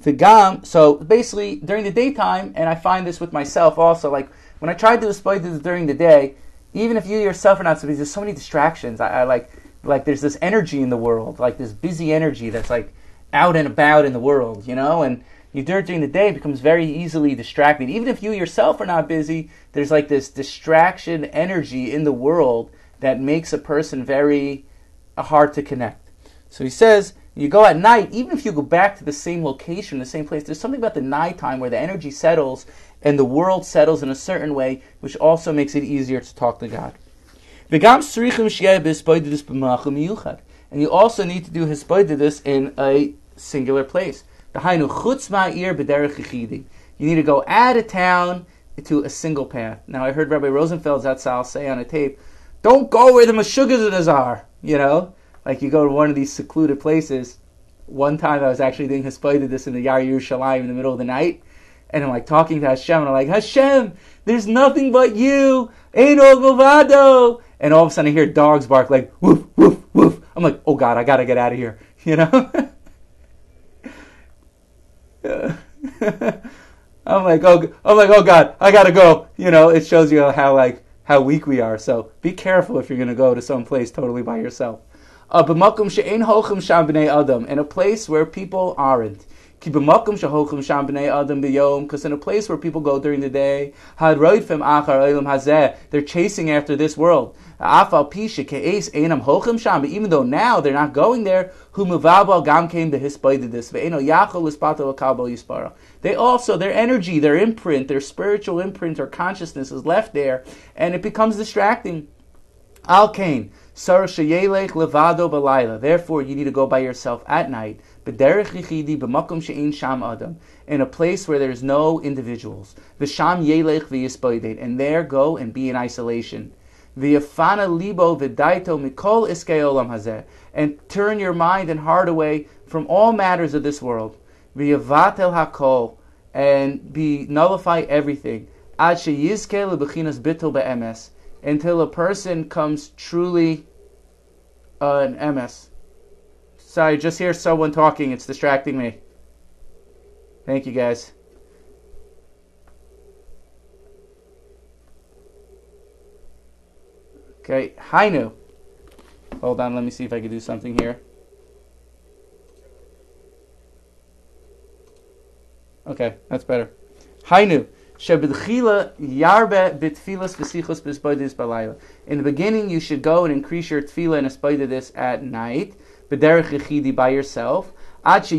vigam. So basically, during the daytime, and I find this with myself also. Like when I try to display this during the day, even if you yourself are not so busy, there's so many distractions. I, I like like there's this energy in the world, like this busy energy that's like out and about in the world, you know, and you do it during the day it becomes very easily distracted. Even if you yourself are not busy, there's like this distraction energy in the world that makes a person very uh, hard to connect. So he says, you go at night, even if you go back to the same location, the same place, there's something about the nighttime where the energy settles and the world settles in a certain way, which also makes it easier to talk to God. And you also need to do hisbodedus in a singular place. You need to go out of town to a single path. Now I heard Rabbi Rosenfeld's Zatzal say on a tape, don't go where the Meshuggahs are, you know? Like you go to one of these secluded places. One time I was actually doing Hespedah this in the Yar Yerushalayim in the middle of the night. And I'm like talking to Hashem, and I'm like, Hashem, there's nothing but you. Ain't Govado. And all of a sudden I hear dogs bark like, woof, woof, woof. I'm like, oh God, I gotta get out of here, [LAUGHS] you know? [LAUGHS] I'm like, oh, I'm like, oh God, I gotta go. You know, it shows you how like how weak we are. So be careful if you're going to go to some place totally by yourself. Uh, in a place where people aren't. Because in a place where people go during the day, they're chasing after this world. Even though now they're not going there, they also, their energy, their imprint, their spiritual imprint or consciousness is left there, and it becomes distracting. Al Kain, Sarah Levado Balaila. Therefore, you need to go by yourself at night. in a place where there's no individuals. V'sham yelech v'yispoidet, and there go and be in isolation. V'yafana libo v'daito mikol iskei hazeh, and turn your mind and heart away from all matters of this world. V'yavatel hakol, and be nullify everything. Ad sheyizke lebechinas bittul be'emes, until a person comes truly uh, an MS. Sorry, just hear someone talking. It's distracting me. Thank you, guys. Okay, Hainu. Hold on, let me see if I can do something here. Okay, that's better. Hainu. In the beginning, you should go and increase your tefillah and this at night, by yourself, until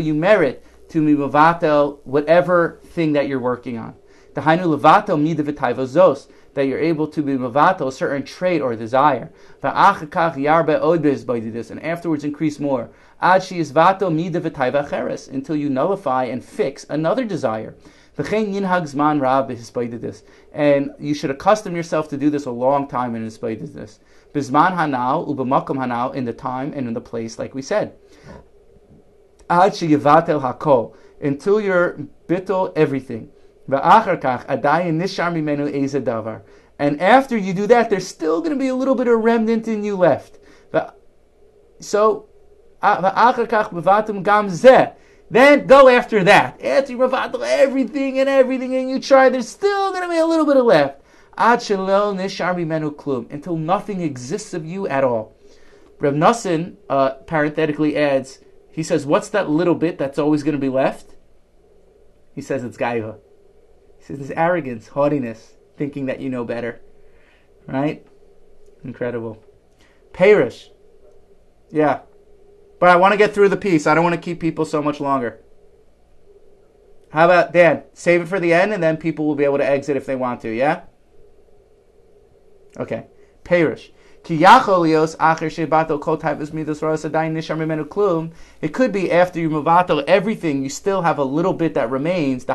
you merit to mivatel whatever thing that you're working on. The hainu levatel mida zos that you're able to be mivatel a certain trait or desire. And afterwards increase more. Until you nullify and fix another desire. And you should accustom yourself to do this a long time in this. Bisman hanal ubamakum hanal in the time and in the place, like we said. Until you're bittel everything. And after you do that, there's still going to be a little bit of remnant in you left. So, then go after that. After you revatel everything and everything and you try, there's still going to be a little bit of left. Until nothing exists of you at all. Reb Noson uh, parenthetically adds, he says, what's that little bit that's always going to be left? He says it's gaiva. It's arrogance, haughtiness, thinking that you know better. Right? Incredible. Perish. Yeah. But I want to get through the piece. I don't want to keep people so much longer. How about Dan? Save it for the end, and then people will be able to exit if they want to. Yeah. Okay. Perish. It could be after you muvato everything, you still have a little bit that remains. Oh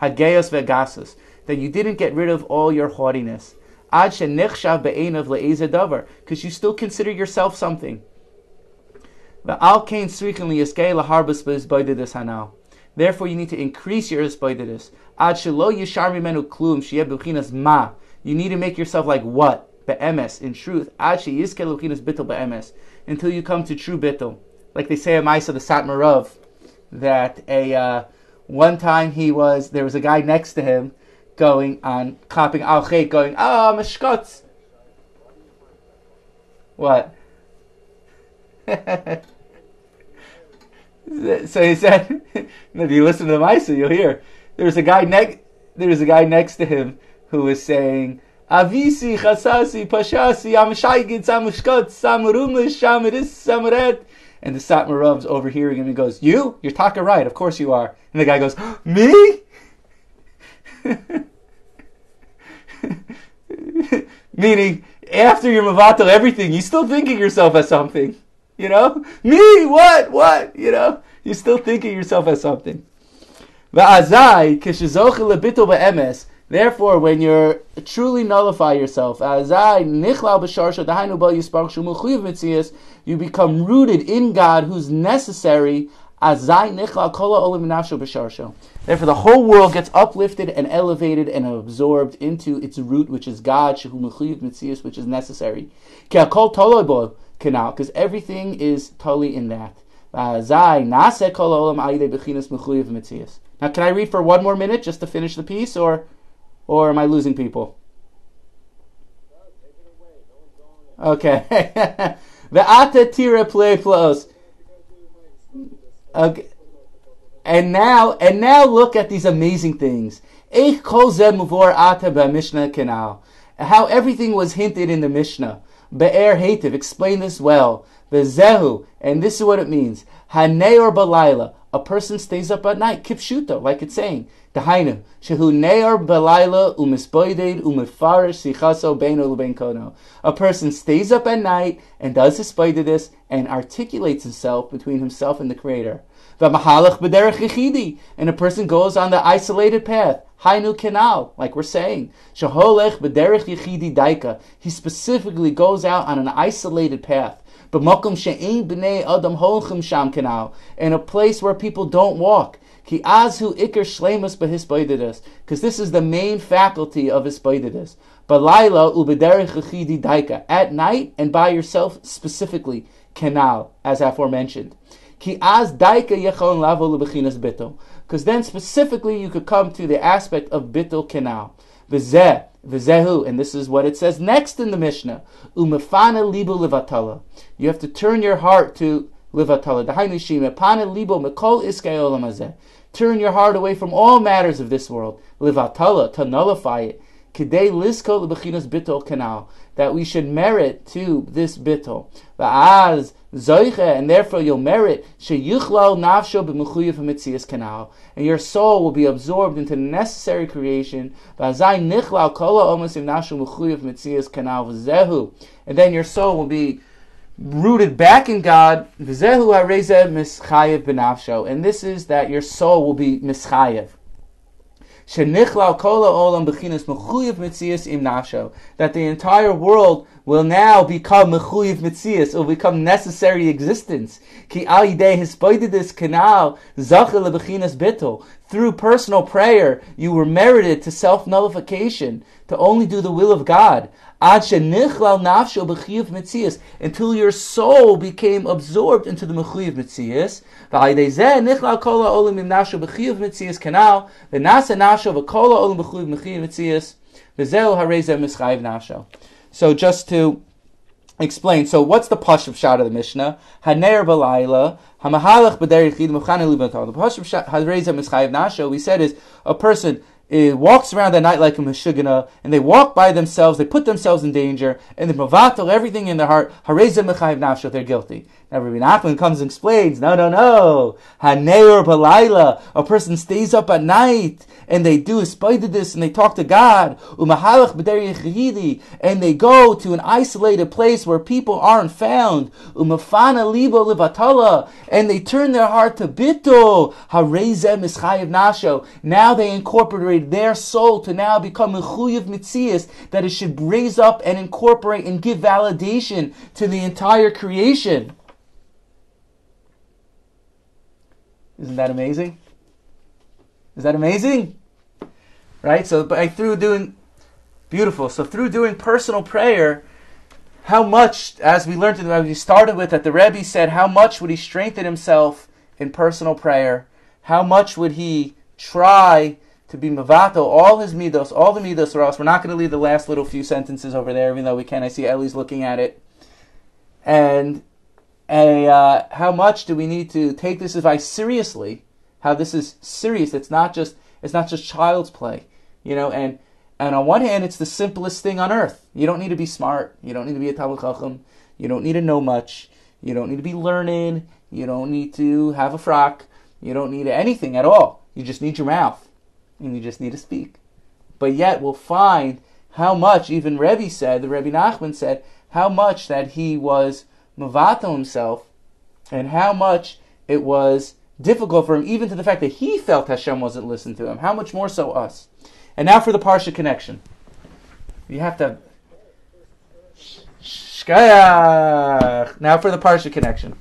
vegasus that you didn't get rid of all your haughtiness. Because you still consider yourself something. Therefore, you need to increase your isbaididus. Ad shelo yishar mimenu klum ma. You need to make yourself like what? Be'emes, in truth. Ad sheyizke luchinas bittel be'emes. Until you come to true bittel. Like they say in Maisa the Satmarov, that a uh, one time he was there was a guy next to him going on copying al going ah oh, mishkotz. What? [LAUGHS] so he said, [LAUGHS] if you listen to the Maisa, you'll hear. There's a guy next. There's a guy next to him who was saying, "Avisi chasasi pashasi amshaygid samushkot samurumish shamiris samuret." And the Satmarov's overhearing him and goes, "You? You're talking right. Of course you are." And the guy goes, [GASPS] "Me?" [LAUGHS] Meaning, after you're mavatal everything, you still thinking yourself as something. You know? Me? What? What? You know? You're still thinking yourself as something. Therefore, when you're truly nullify yourself, you become rooted in God who's necessary. Therefore, the whole world gets uplifted and elevated and absorbed into its root, which is God, which is necessary because everything is totally in that. Now, can I read for one more minute just to finish the piece, or, or am I losing people? Okay. [LAUGHS] The ata tira play plus. Okay. And now, and now look at these amazing things. How everything was hinted in the Mishnah. Be'er Hativ, explain this well. The Zehu, and this is what it means. Haneor balayla, a person stays up at night, kipshuto, like it's saying. Dahainu, shehu ne'ar balayla umisboided umifarish sichaso beino l'bein kono. A person stays up at night and does his this and articulates himself between himself and the Creator. Yichidi, and a person goes on the isolated path. Hainu like we're saying. Daika. He specifically goes out on an isolated path. B'makom she'ein b'nei adam holchim sham kenal, in a place where people don't walk. Ki azhu shlemus behisbaididus. Because this is the main faculty of hisbodedus. Balayla ubederich daika. At night and by yourself specifically. Canal, as aforementioned. Ki az daika yechon lavo lebechinas bittel. Because then specifically you could come to the aspect of bittel canal. V'zeh, v'zehu, and this is what it says next in the Mishnah. Umefana libu levatala. You have to turn your heart to livatala. Dahainu shima, pana libo mekol iskay olamazeh. Turn your heart away from all matters of this world. Livatala, to nullify it. Kidei lisko lebechinas bitol canal. That we should merit to this bitol. Va'az zoiche, and therefore you'll merit sheyuchlal nafsho b'mechuyev mitzias canal. And your soul will be absorbed into the necessary creation. Va'zai nichlal kola omas im nafsho mechuyev mitzias canal. V'zehu. And then your soul will be rooted back in God, and this is that your soul will be mischayev. That the entire world will now become mechuyev mitzias, will become necessary existence. Ki Through personal prayer, you were merited to self nullification, to only do the will of God until your soul became absorbed into the mechuyev mitzias. So just to explain, so what's the pashut pshat of the Mishnah? Haner hamahalach. The pashup we said is a person it walks around at night like a meshugana, and they walk by themselves, they put themselves in danger, and they mavatal everything in their heart, hareza mechayiv nafsho, they're guilty. Now Rabbi Nachman comes and explains, no, no, no, haneur balayla, a person stays up at night, and they do spider this, and they talk to God, umahalach and they go to an isolated place where people aren't found, umafana libo livatala, and they turn their heart to bito, hareza mischayiv nasho. Now they incorporate their soul to now become chuyav mitzias, that it should raise up and incorporate and give validation to the entire creation. Isn't that amazing? Is that amazing? Right? So by through doing beautiful. So through doing personal prayer, how much, as we learned, as we started with, that the Rebbe said, how much would he strengthen himself in personal prayer? How much would he try to be mavato all his midos, all the midos, or else we're not going to leave the last little few sentences over there, even though we can. I see Ellie's looking at it. And a, uh, how much do we need to take this advice seriously? How this is serious. It's not just it's not just child's play, you know. And and on one hand, it's the simplest thing on earth. You don't need to be smart. You don't need to be a talmid chacham. You don't need to know much. You don't need to be learning. You don't need to have a frock. You don't need anything at all. You just need your mouth and you just need to speak. But yet we'll find how much, even Rebbe said, the Rebbe Nachman said, how much that he was mavato himself, and how much it was difficult for him, even to the fact that he felt Hashem wasn't listening to him. How much more so us? And now for the Parsha connection. You have to. Shkayach. Now for the Parsha connection.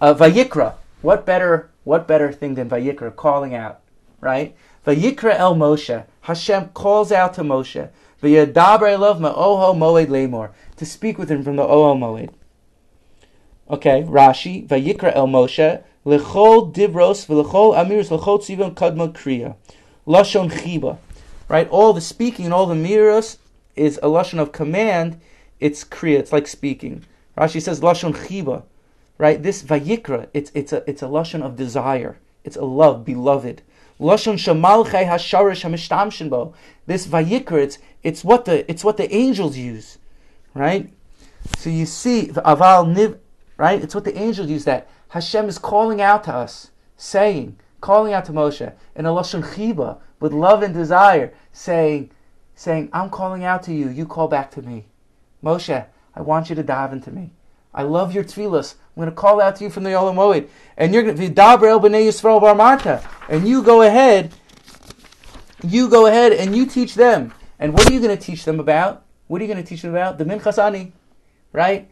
Uh, Vayikra. What better? What better thing than Vayikra calling out? right? Vayikra el Moshe. Hashem calls out to Moshe. Vayadaber love ma'oho moed lemor. To speak with him from the oho moed. Okay, Rashi. Vayikra el Moshe. Lechol dibros v'lechol amirs lechol tzivon kadma kriya. Lashon chiba. Right? All the speaking and all the miros is a lashon of command. It's kriya. It's like speaking. Rashi says lashon chiba. Right? This vayikra. It's it's a it's a lashon of desire. It's a love, beloved. Lashon shamalchei hasharish hamishtamshin bo. This vayikra, it's, it's what the it's what the angels use, right? So you see the aval niv, right? It's what the angels use. That Hashem is calling out to us, saying, calling out to Moshe in a lashon chiba with love and desire, saying, saying, "I'm calling out to you. You call back to me, Moshe. I want you to dive into me. I love your tefillas. I'm going to call out to you from the Olam Moed, and you're going to vidaber el bnei Yisrael bar Marta, and you go ahead. You go ahead and you teach them. And what are you going to teach them about? What are you going to teach them about? The minchas ani, right?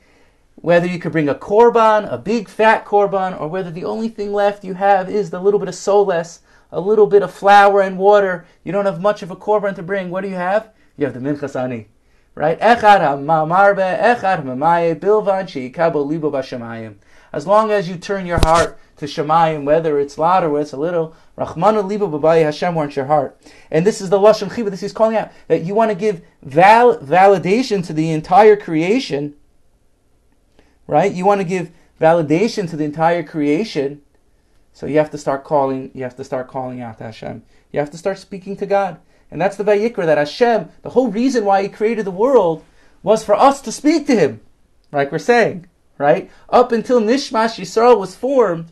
Whether you could bring a korban, a big fat korban, or whether the only thing left you have is the little bit of soles, a little bit of flour and water. You don't have much of a korban to bring. What do you have? You have the minchas ani right? Ha'mamarbe, ha'mamaye, bilvan she'ikabo libo. As long as you turn your heart to Shemayim, whether it's loud or whether it's a little, Rachmanu libo b'bayi Hashem wants your heart. And this is the Lashon Chiba, this is calling out, that you want to give val- validation to the entire creation, right? You want to give validation to the entire creation, so you have to start calling, you have to start calling out to Hashem. You have to start speaking to God. And that's the Vayikra, that Hashem, the whole reason why He created the world was for us to speak to Him, like we're saying, right? Up until Nishmas Yisrael was formed,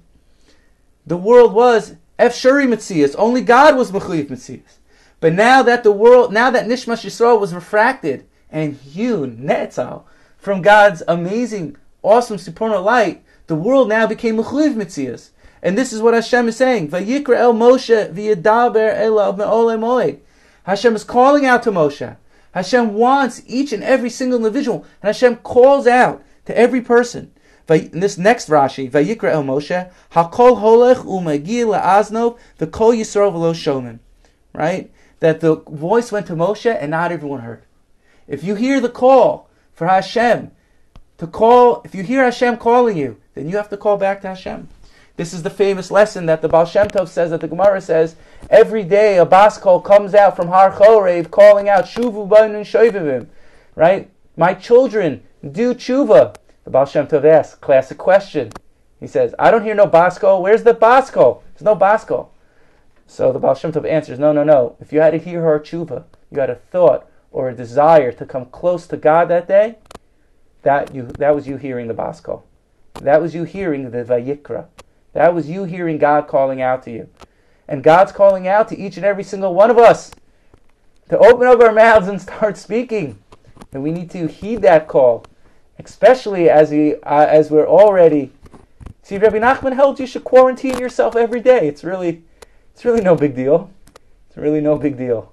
the world was Efshuri Metzias. Only God was Mechuyev Metzias. But now that the world, now that Nishmas Yisrael was refracted and hewn, Netzal, from God's amazing, awesome, supernal light, the world now became Mechuyev Metzias. And this is what Hashem is saying. Vayikra el Moshe v'yadaber elav me'olei moed. Hashem is calling out to Moshe. Hashem wants each and every single individual, and Hashem calls out to every person. In this next Rashi, Vayikra El Moshe, Hakol Holech Umagi La'aznov, the Kol Yisrael V'lo Shomen. Right? That the voice went to Moshe and not everyone heard. If you hear the call for Hashem to call, if you hear Hashem calling you, then you have to call back to Hashem. This is the famous lesson that the Baal Shem Tov says, that the Gemara says, every day a baskol comes out from Har Chorev calling out, Shuvu Bainun Shoivivim. Right? My children, do tshuva. The Baal Shem Tov asks, classic question. He says, I don't hear no baskol. Where's the baskol? There's no baskol. So the Baal Shem Tov answers, no, no, no. If you had to hear her tshuva, you had a thought or a desire to come close to God that day, that you that was you hearing the baskol. That was you hearing the vayikra. That was you hearing God calling out to you. And God's calling out to each and every single one of us to open up our mouths and start [LAUGHS] speaking. And we need to heed that call, especially as we uh, as we're already. See, Rabbi Nachman held you should quarantine yourself every day. It's really, it's really no big deal. It's really no big deal.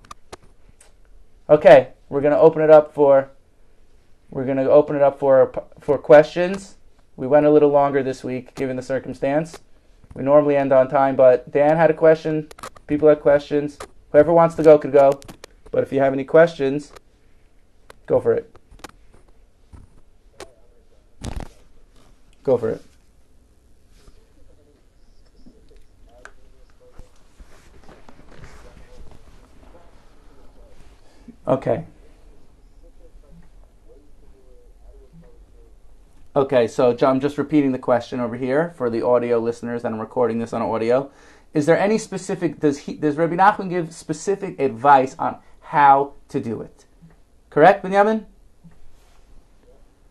Okay, we're gonna open it up for. We're gonna open it up for for questions. We went a little longer this week, given the circumstance. We normally end on time, but Dan had a question. People had questions. Whoever wants to go could go. But if you have any questions, go for it. Go for it. Okay. Okay, so I'm just repeating the question over here for the audio listeners, and I'm recording this on audio. Is there any specific? Does he? Does Rabbi Nachman give specific advice on how to do it? Correct, Benjamin?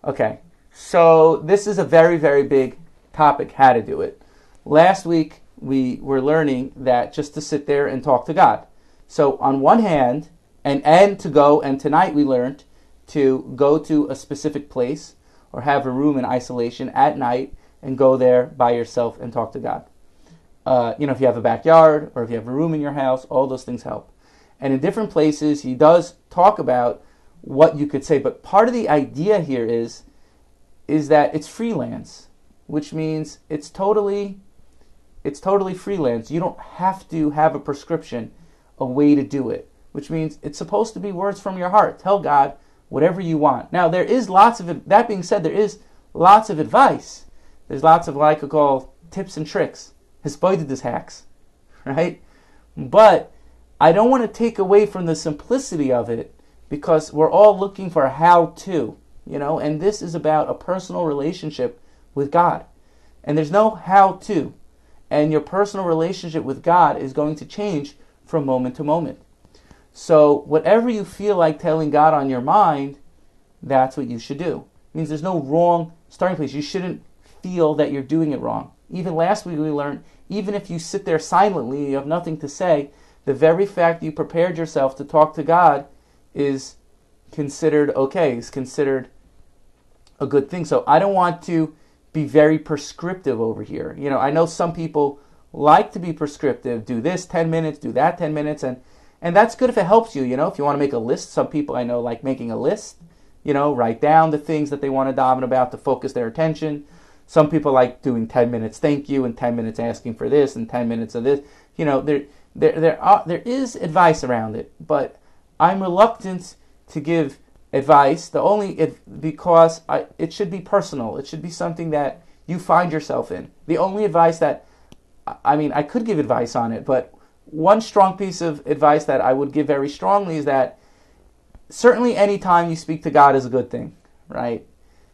Okay, so this is a very very big topic. How to do it? Last week we were learning that just to sit there and talk to God. So on one hand, and and to go, and tonight we learned to go to a specific place or have a room in isolation at night and go there by yourself and talk to God. Uh, you know, if you have a backyard or if you have a room in your house, all those things help. And in different places, he does talk about what you could say, but part of the idea here is is that it's freelance, which means it's totally it's totally freelance. You don't have to have a prescription, a way to do it, which means it's supposed to be words from your heart. Tell God, whatever you want. Now, there is lots of, that being said, there is lots of advice. There's lots of like I call tips and tricks, hisbodedus hacks, [LAUGHS] right? But I don't want to take away from the simplicity of it because we're all looking for how to, you know, and this is about a personal relationship with God. And there's no how to. And your personal relationship with God is going to change from moment to moment. So, whatever you feel like telling God on your mind, that's what you should do. It means there's no wrong starting place. You shouldn't feel that you're doing it wrong. Even last week we learned, even if you sit there silently, you have nothing to say, the very fact you prepared yourself to talk to God is considered okay, is considered a good thing. So I don't want to be very prescriptive over here. You know, I know some people like to be prescriptive, do this 10 minutes, do that 10 minutes and and that's good if it helps you, you know, if you want to make a list. Some people I know like making a list, you know, write down the things that they want to daven about to focus their attention. Some people like doing 10 minutes thank you and 10 minutes asking for this and 10 minutes of this. You know, there there there are there is advice around it, but I'm reluctant to give advice. The only because I, it should be personal. It should be something that you find yourself in. The only advice that I mean, I could give advice on it, but one strong piece of advice that I would give very strongly is that certainly anytime you speak to God is a good thing, right?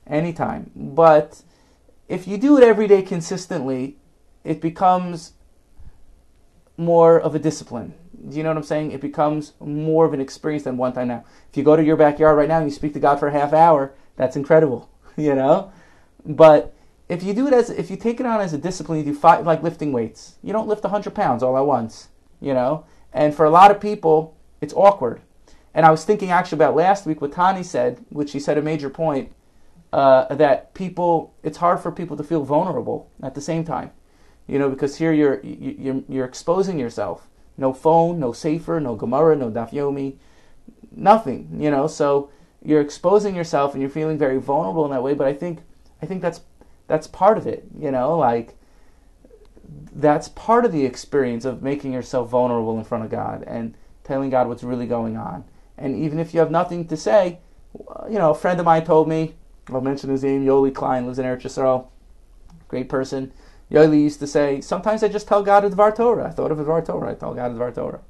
Anytime. But if you do it every day consistently, it becomes more of a discipline. Do you know what I'm saying? It becomes more of an experience than one time now. If you go to your backyard right now and you speak to God for a half hour, that's incredible, [LAUGHS] you know? But if you do it as if you take it on as a discipline, you do five like lifting weights. You don't lift 100 pounds all at once, you know. And for a lot of people, it's awkward. And I was thinking actually about last week what Tani said, which she said a major point uh, that people it's hard for people to feel vulnerable at the same time, you know, because here you're you're you're exposing yourself. No phone, no sefer, no Gemara, no Daf Yomi, nothing, you know. So you're exposing yourself and you're feeling very vulnerable in that way. But I think I think that's that's part of it, you know, like that's part of the experience of making yourself vulnerable in front of God and telling God what's really going on. And even if you have nothing to say, you know, a friend of mine told me, I'll mention his name, Yoli Klein, lives in Eretz Yisrael, great person. Yoli used to say, sometimes I just tell God a Dvar Torah. I thought of a Dvar Torah, I tell God a Dvar Torah.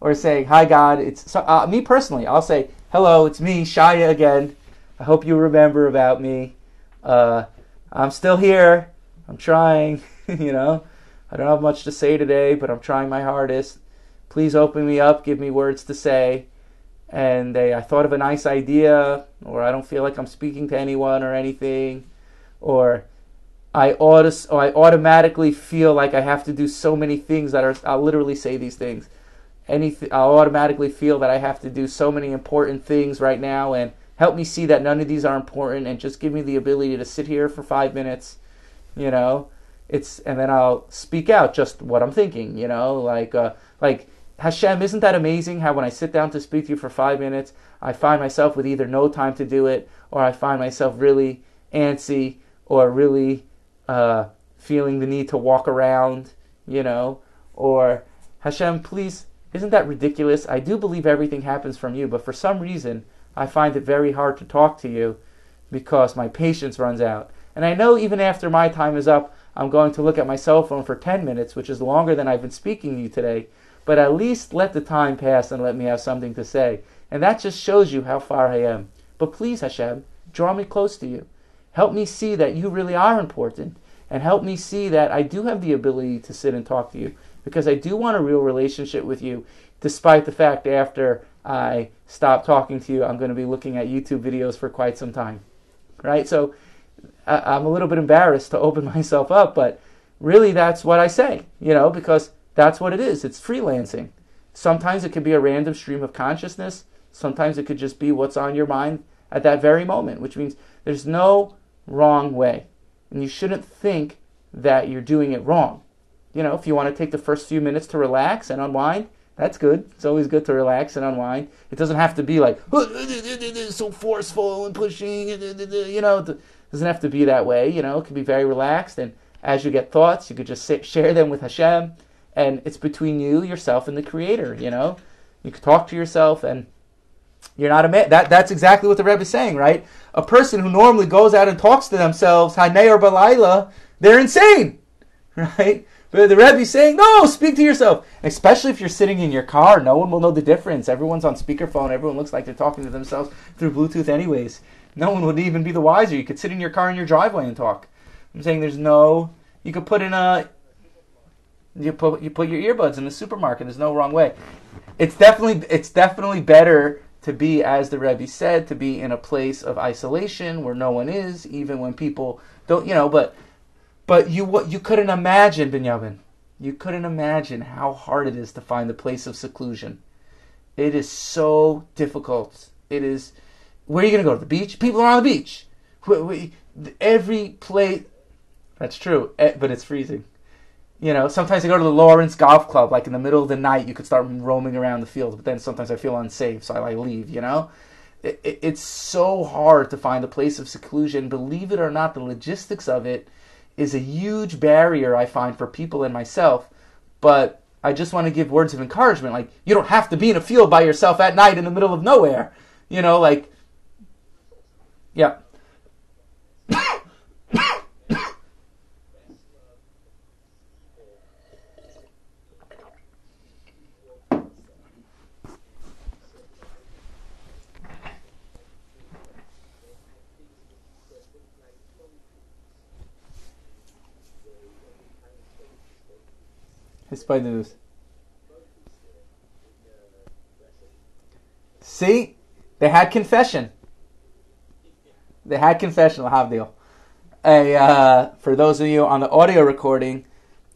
Or say, hi God, it's, uh, me personally, I'll say, hello, it's me, Shaya again. I hope you remember about me. Uh, I'm still here. I'm trying, [LAUGHS] you know. I don't have much to say today, but I'm trying my hardest. Please open me up, give me words to say. And they, I thought of a nice idea, or I don't feel like I'm speaking to anyone or anything, or I auto, I automatically feel like I have to do so many things that are. I'll literally say these things. Anything, I'll automatically feel that I have to do so many important things right now, and help me see that none of these are important and just give me the ability to sit here for five minutes you know it's and then i'll speak out just what i'm thinking you know like uh, like hashem isn't that amazing how when i sit down to speak to you for five minutes i find myself with either no time to do it or i find myself really antsy or really uh, feeling the need to walk around you know or hashem please isn't that ridiculous i do believe everything happens from you but for some reason I find it very hard to talk to you because my patience runs out. And I know even after my time is up, I'm going to look at my cell phone for 10 minutes, which is longer than I've been speaking to you today. But at least let the time pass and let me have something to say. And that just shows you how far I am. But please, Hashem, draw me close to you. Help me see that you really are important. And help me see that I do have the ability to sit and talk to you. Because I do want a real relationship with you, despite the fact after I stop talking to you, I'm going to be looking at YouTube videos for quite some time. Right? So I, am a little bit embarrassed to open [LAUGHS] myself up, but really that's what I say, you know, because that's what it is. It's freelancing. Sometimes it could be a random stream of consciousness, sometimes it could just be what's on your mind at that very moment, which means there's no wrong way. And you shouldn't think that you're doing it wrong. You know, if you want to take the first few minutes to relax and unwind, that's good. It's always good to relax and unwind. It doesn't have to be like [LAUGHS] so forceful and pushing. [LAUGHS] You know, it doesn't have to be that way. You know, it can be very relaxed. And as you get thoughts, you could just sit, share them with Hashem, and it's between you, yourself, and the Creator. You know, you could talk to yourself, and you're not a man. That that's exactly what the Rebbe is saying, right? A person who normally goes out and talks to themselves, Hanei or Balayla, they're insane, [LAUGHS] right? But the Rebbe is saying, no, speak to yourself. Especially if you're sitting in your car, no one will know the difference. Everyone's on speakerphone. Everyone looks like they're talking to themselves through Bluetooth, anyways. No one would even be the wiser. You could sit in your car in your driveway and talk. I'm saying there's no. You could put in a. You put you put your earbuds in the supermarket. There's no wrong way. It's definitely it's definitely better to be, as the Rebbe said, to be in a place of isolation where no one is, even when people don't, you know. But but you you couldn't imagine, Binyamin. You couldn't imagine how hard it is to find a place of seclusion. It is so difficult. It is. Where are you going to go? To the beach? People are on the beach. We Every place. That's true, eh, but it's freezing. You know, sometimes I go to the Lawrence Golf Club, like in the middle of the night, you could start roaming around the field, but then sometimes I feel unsafe, so I like leave, you know? It, it, it's so hard to find a place of seclusion. Believe it or not, the logistics of it is a huge barrier I find for people and myself. But I just want to give words of encouragement. Like, you don't have to be in a field by yourself at night in the middle of nowhere. You know, like, yeah. Hisbodedus. See? They had confession. They had confession, Lahavdil. A, uh, for those of you on the audio recording,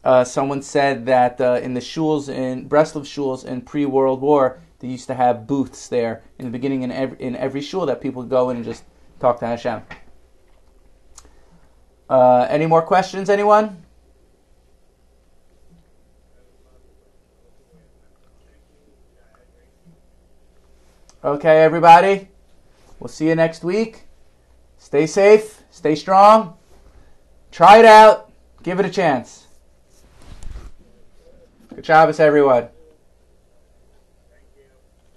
uh, someone said that uh, in the shuls in Breslov shuls in pre-World War, they used to have booths there in the beginning in every in every shul that people would go in and just talk to Hashem. Uh, any more questions, anyone? Okay, everybody. We'll see you next week. Stay safe, stay strong. Try it out, give it a chance. Good job, everyone.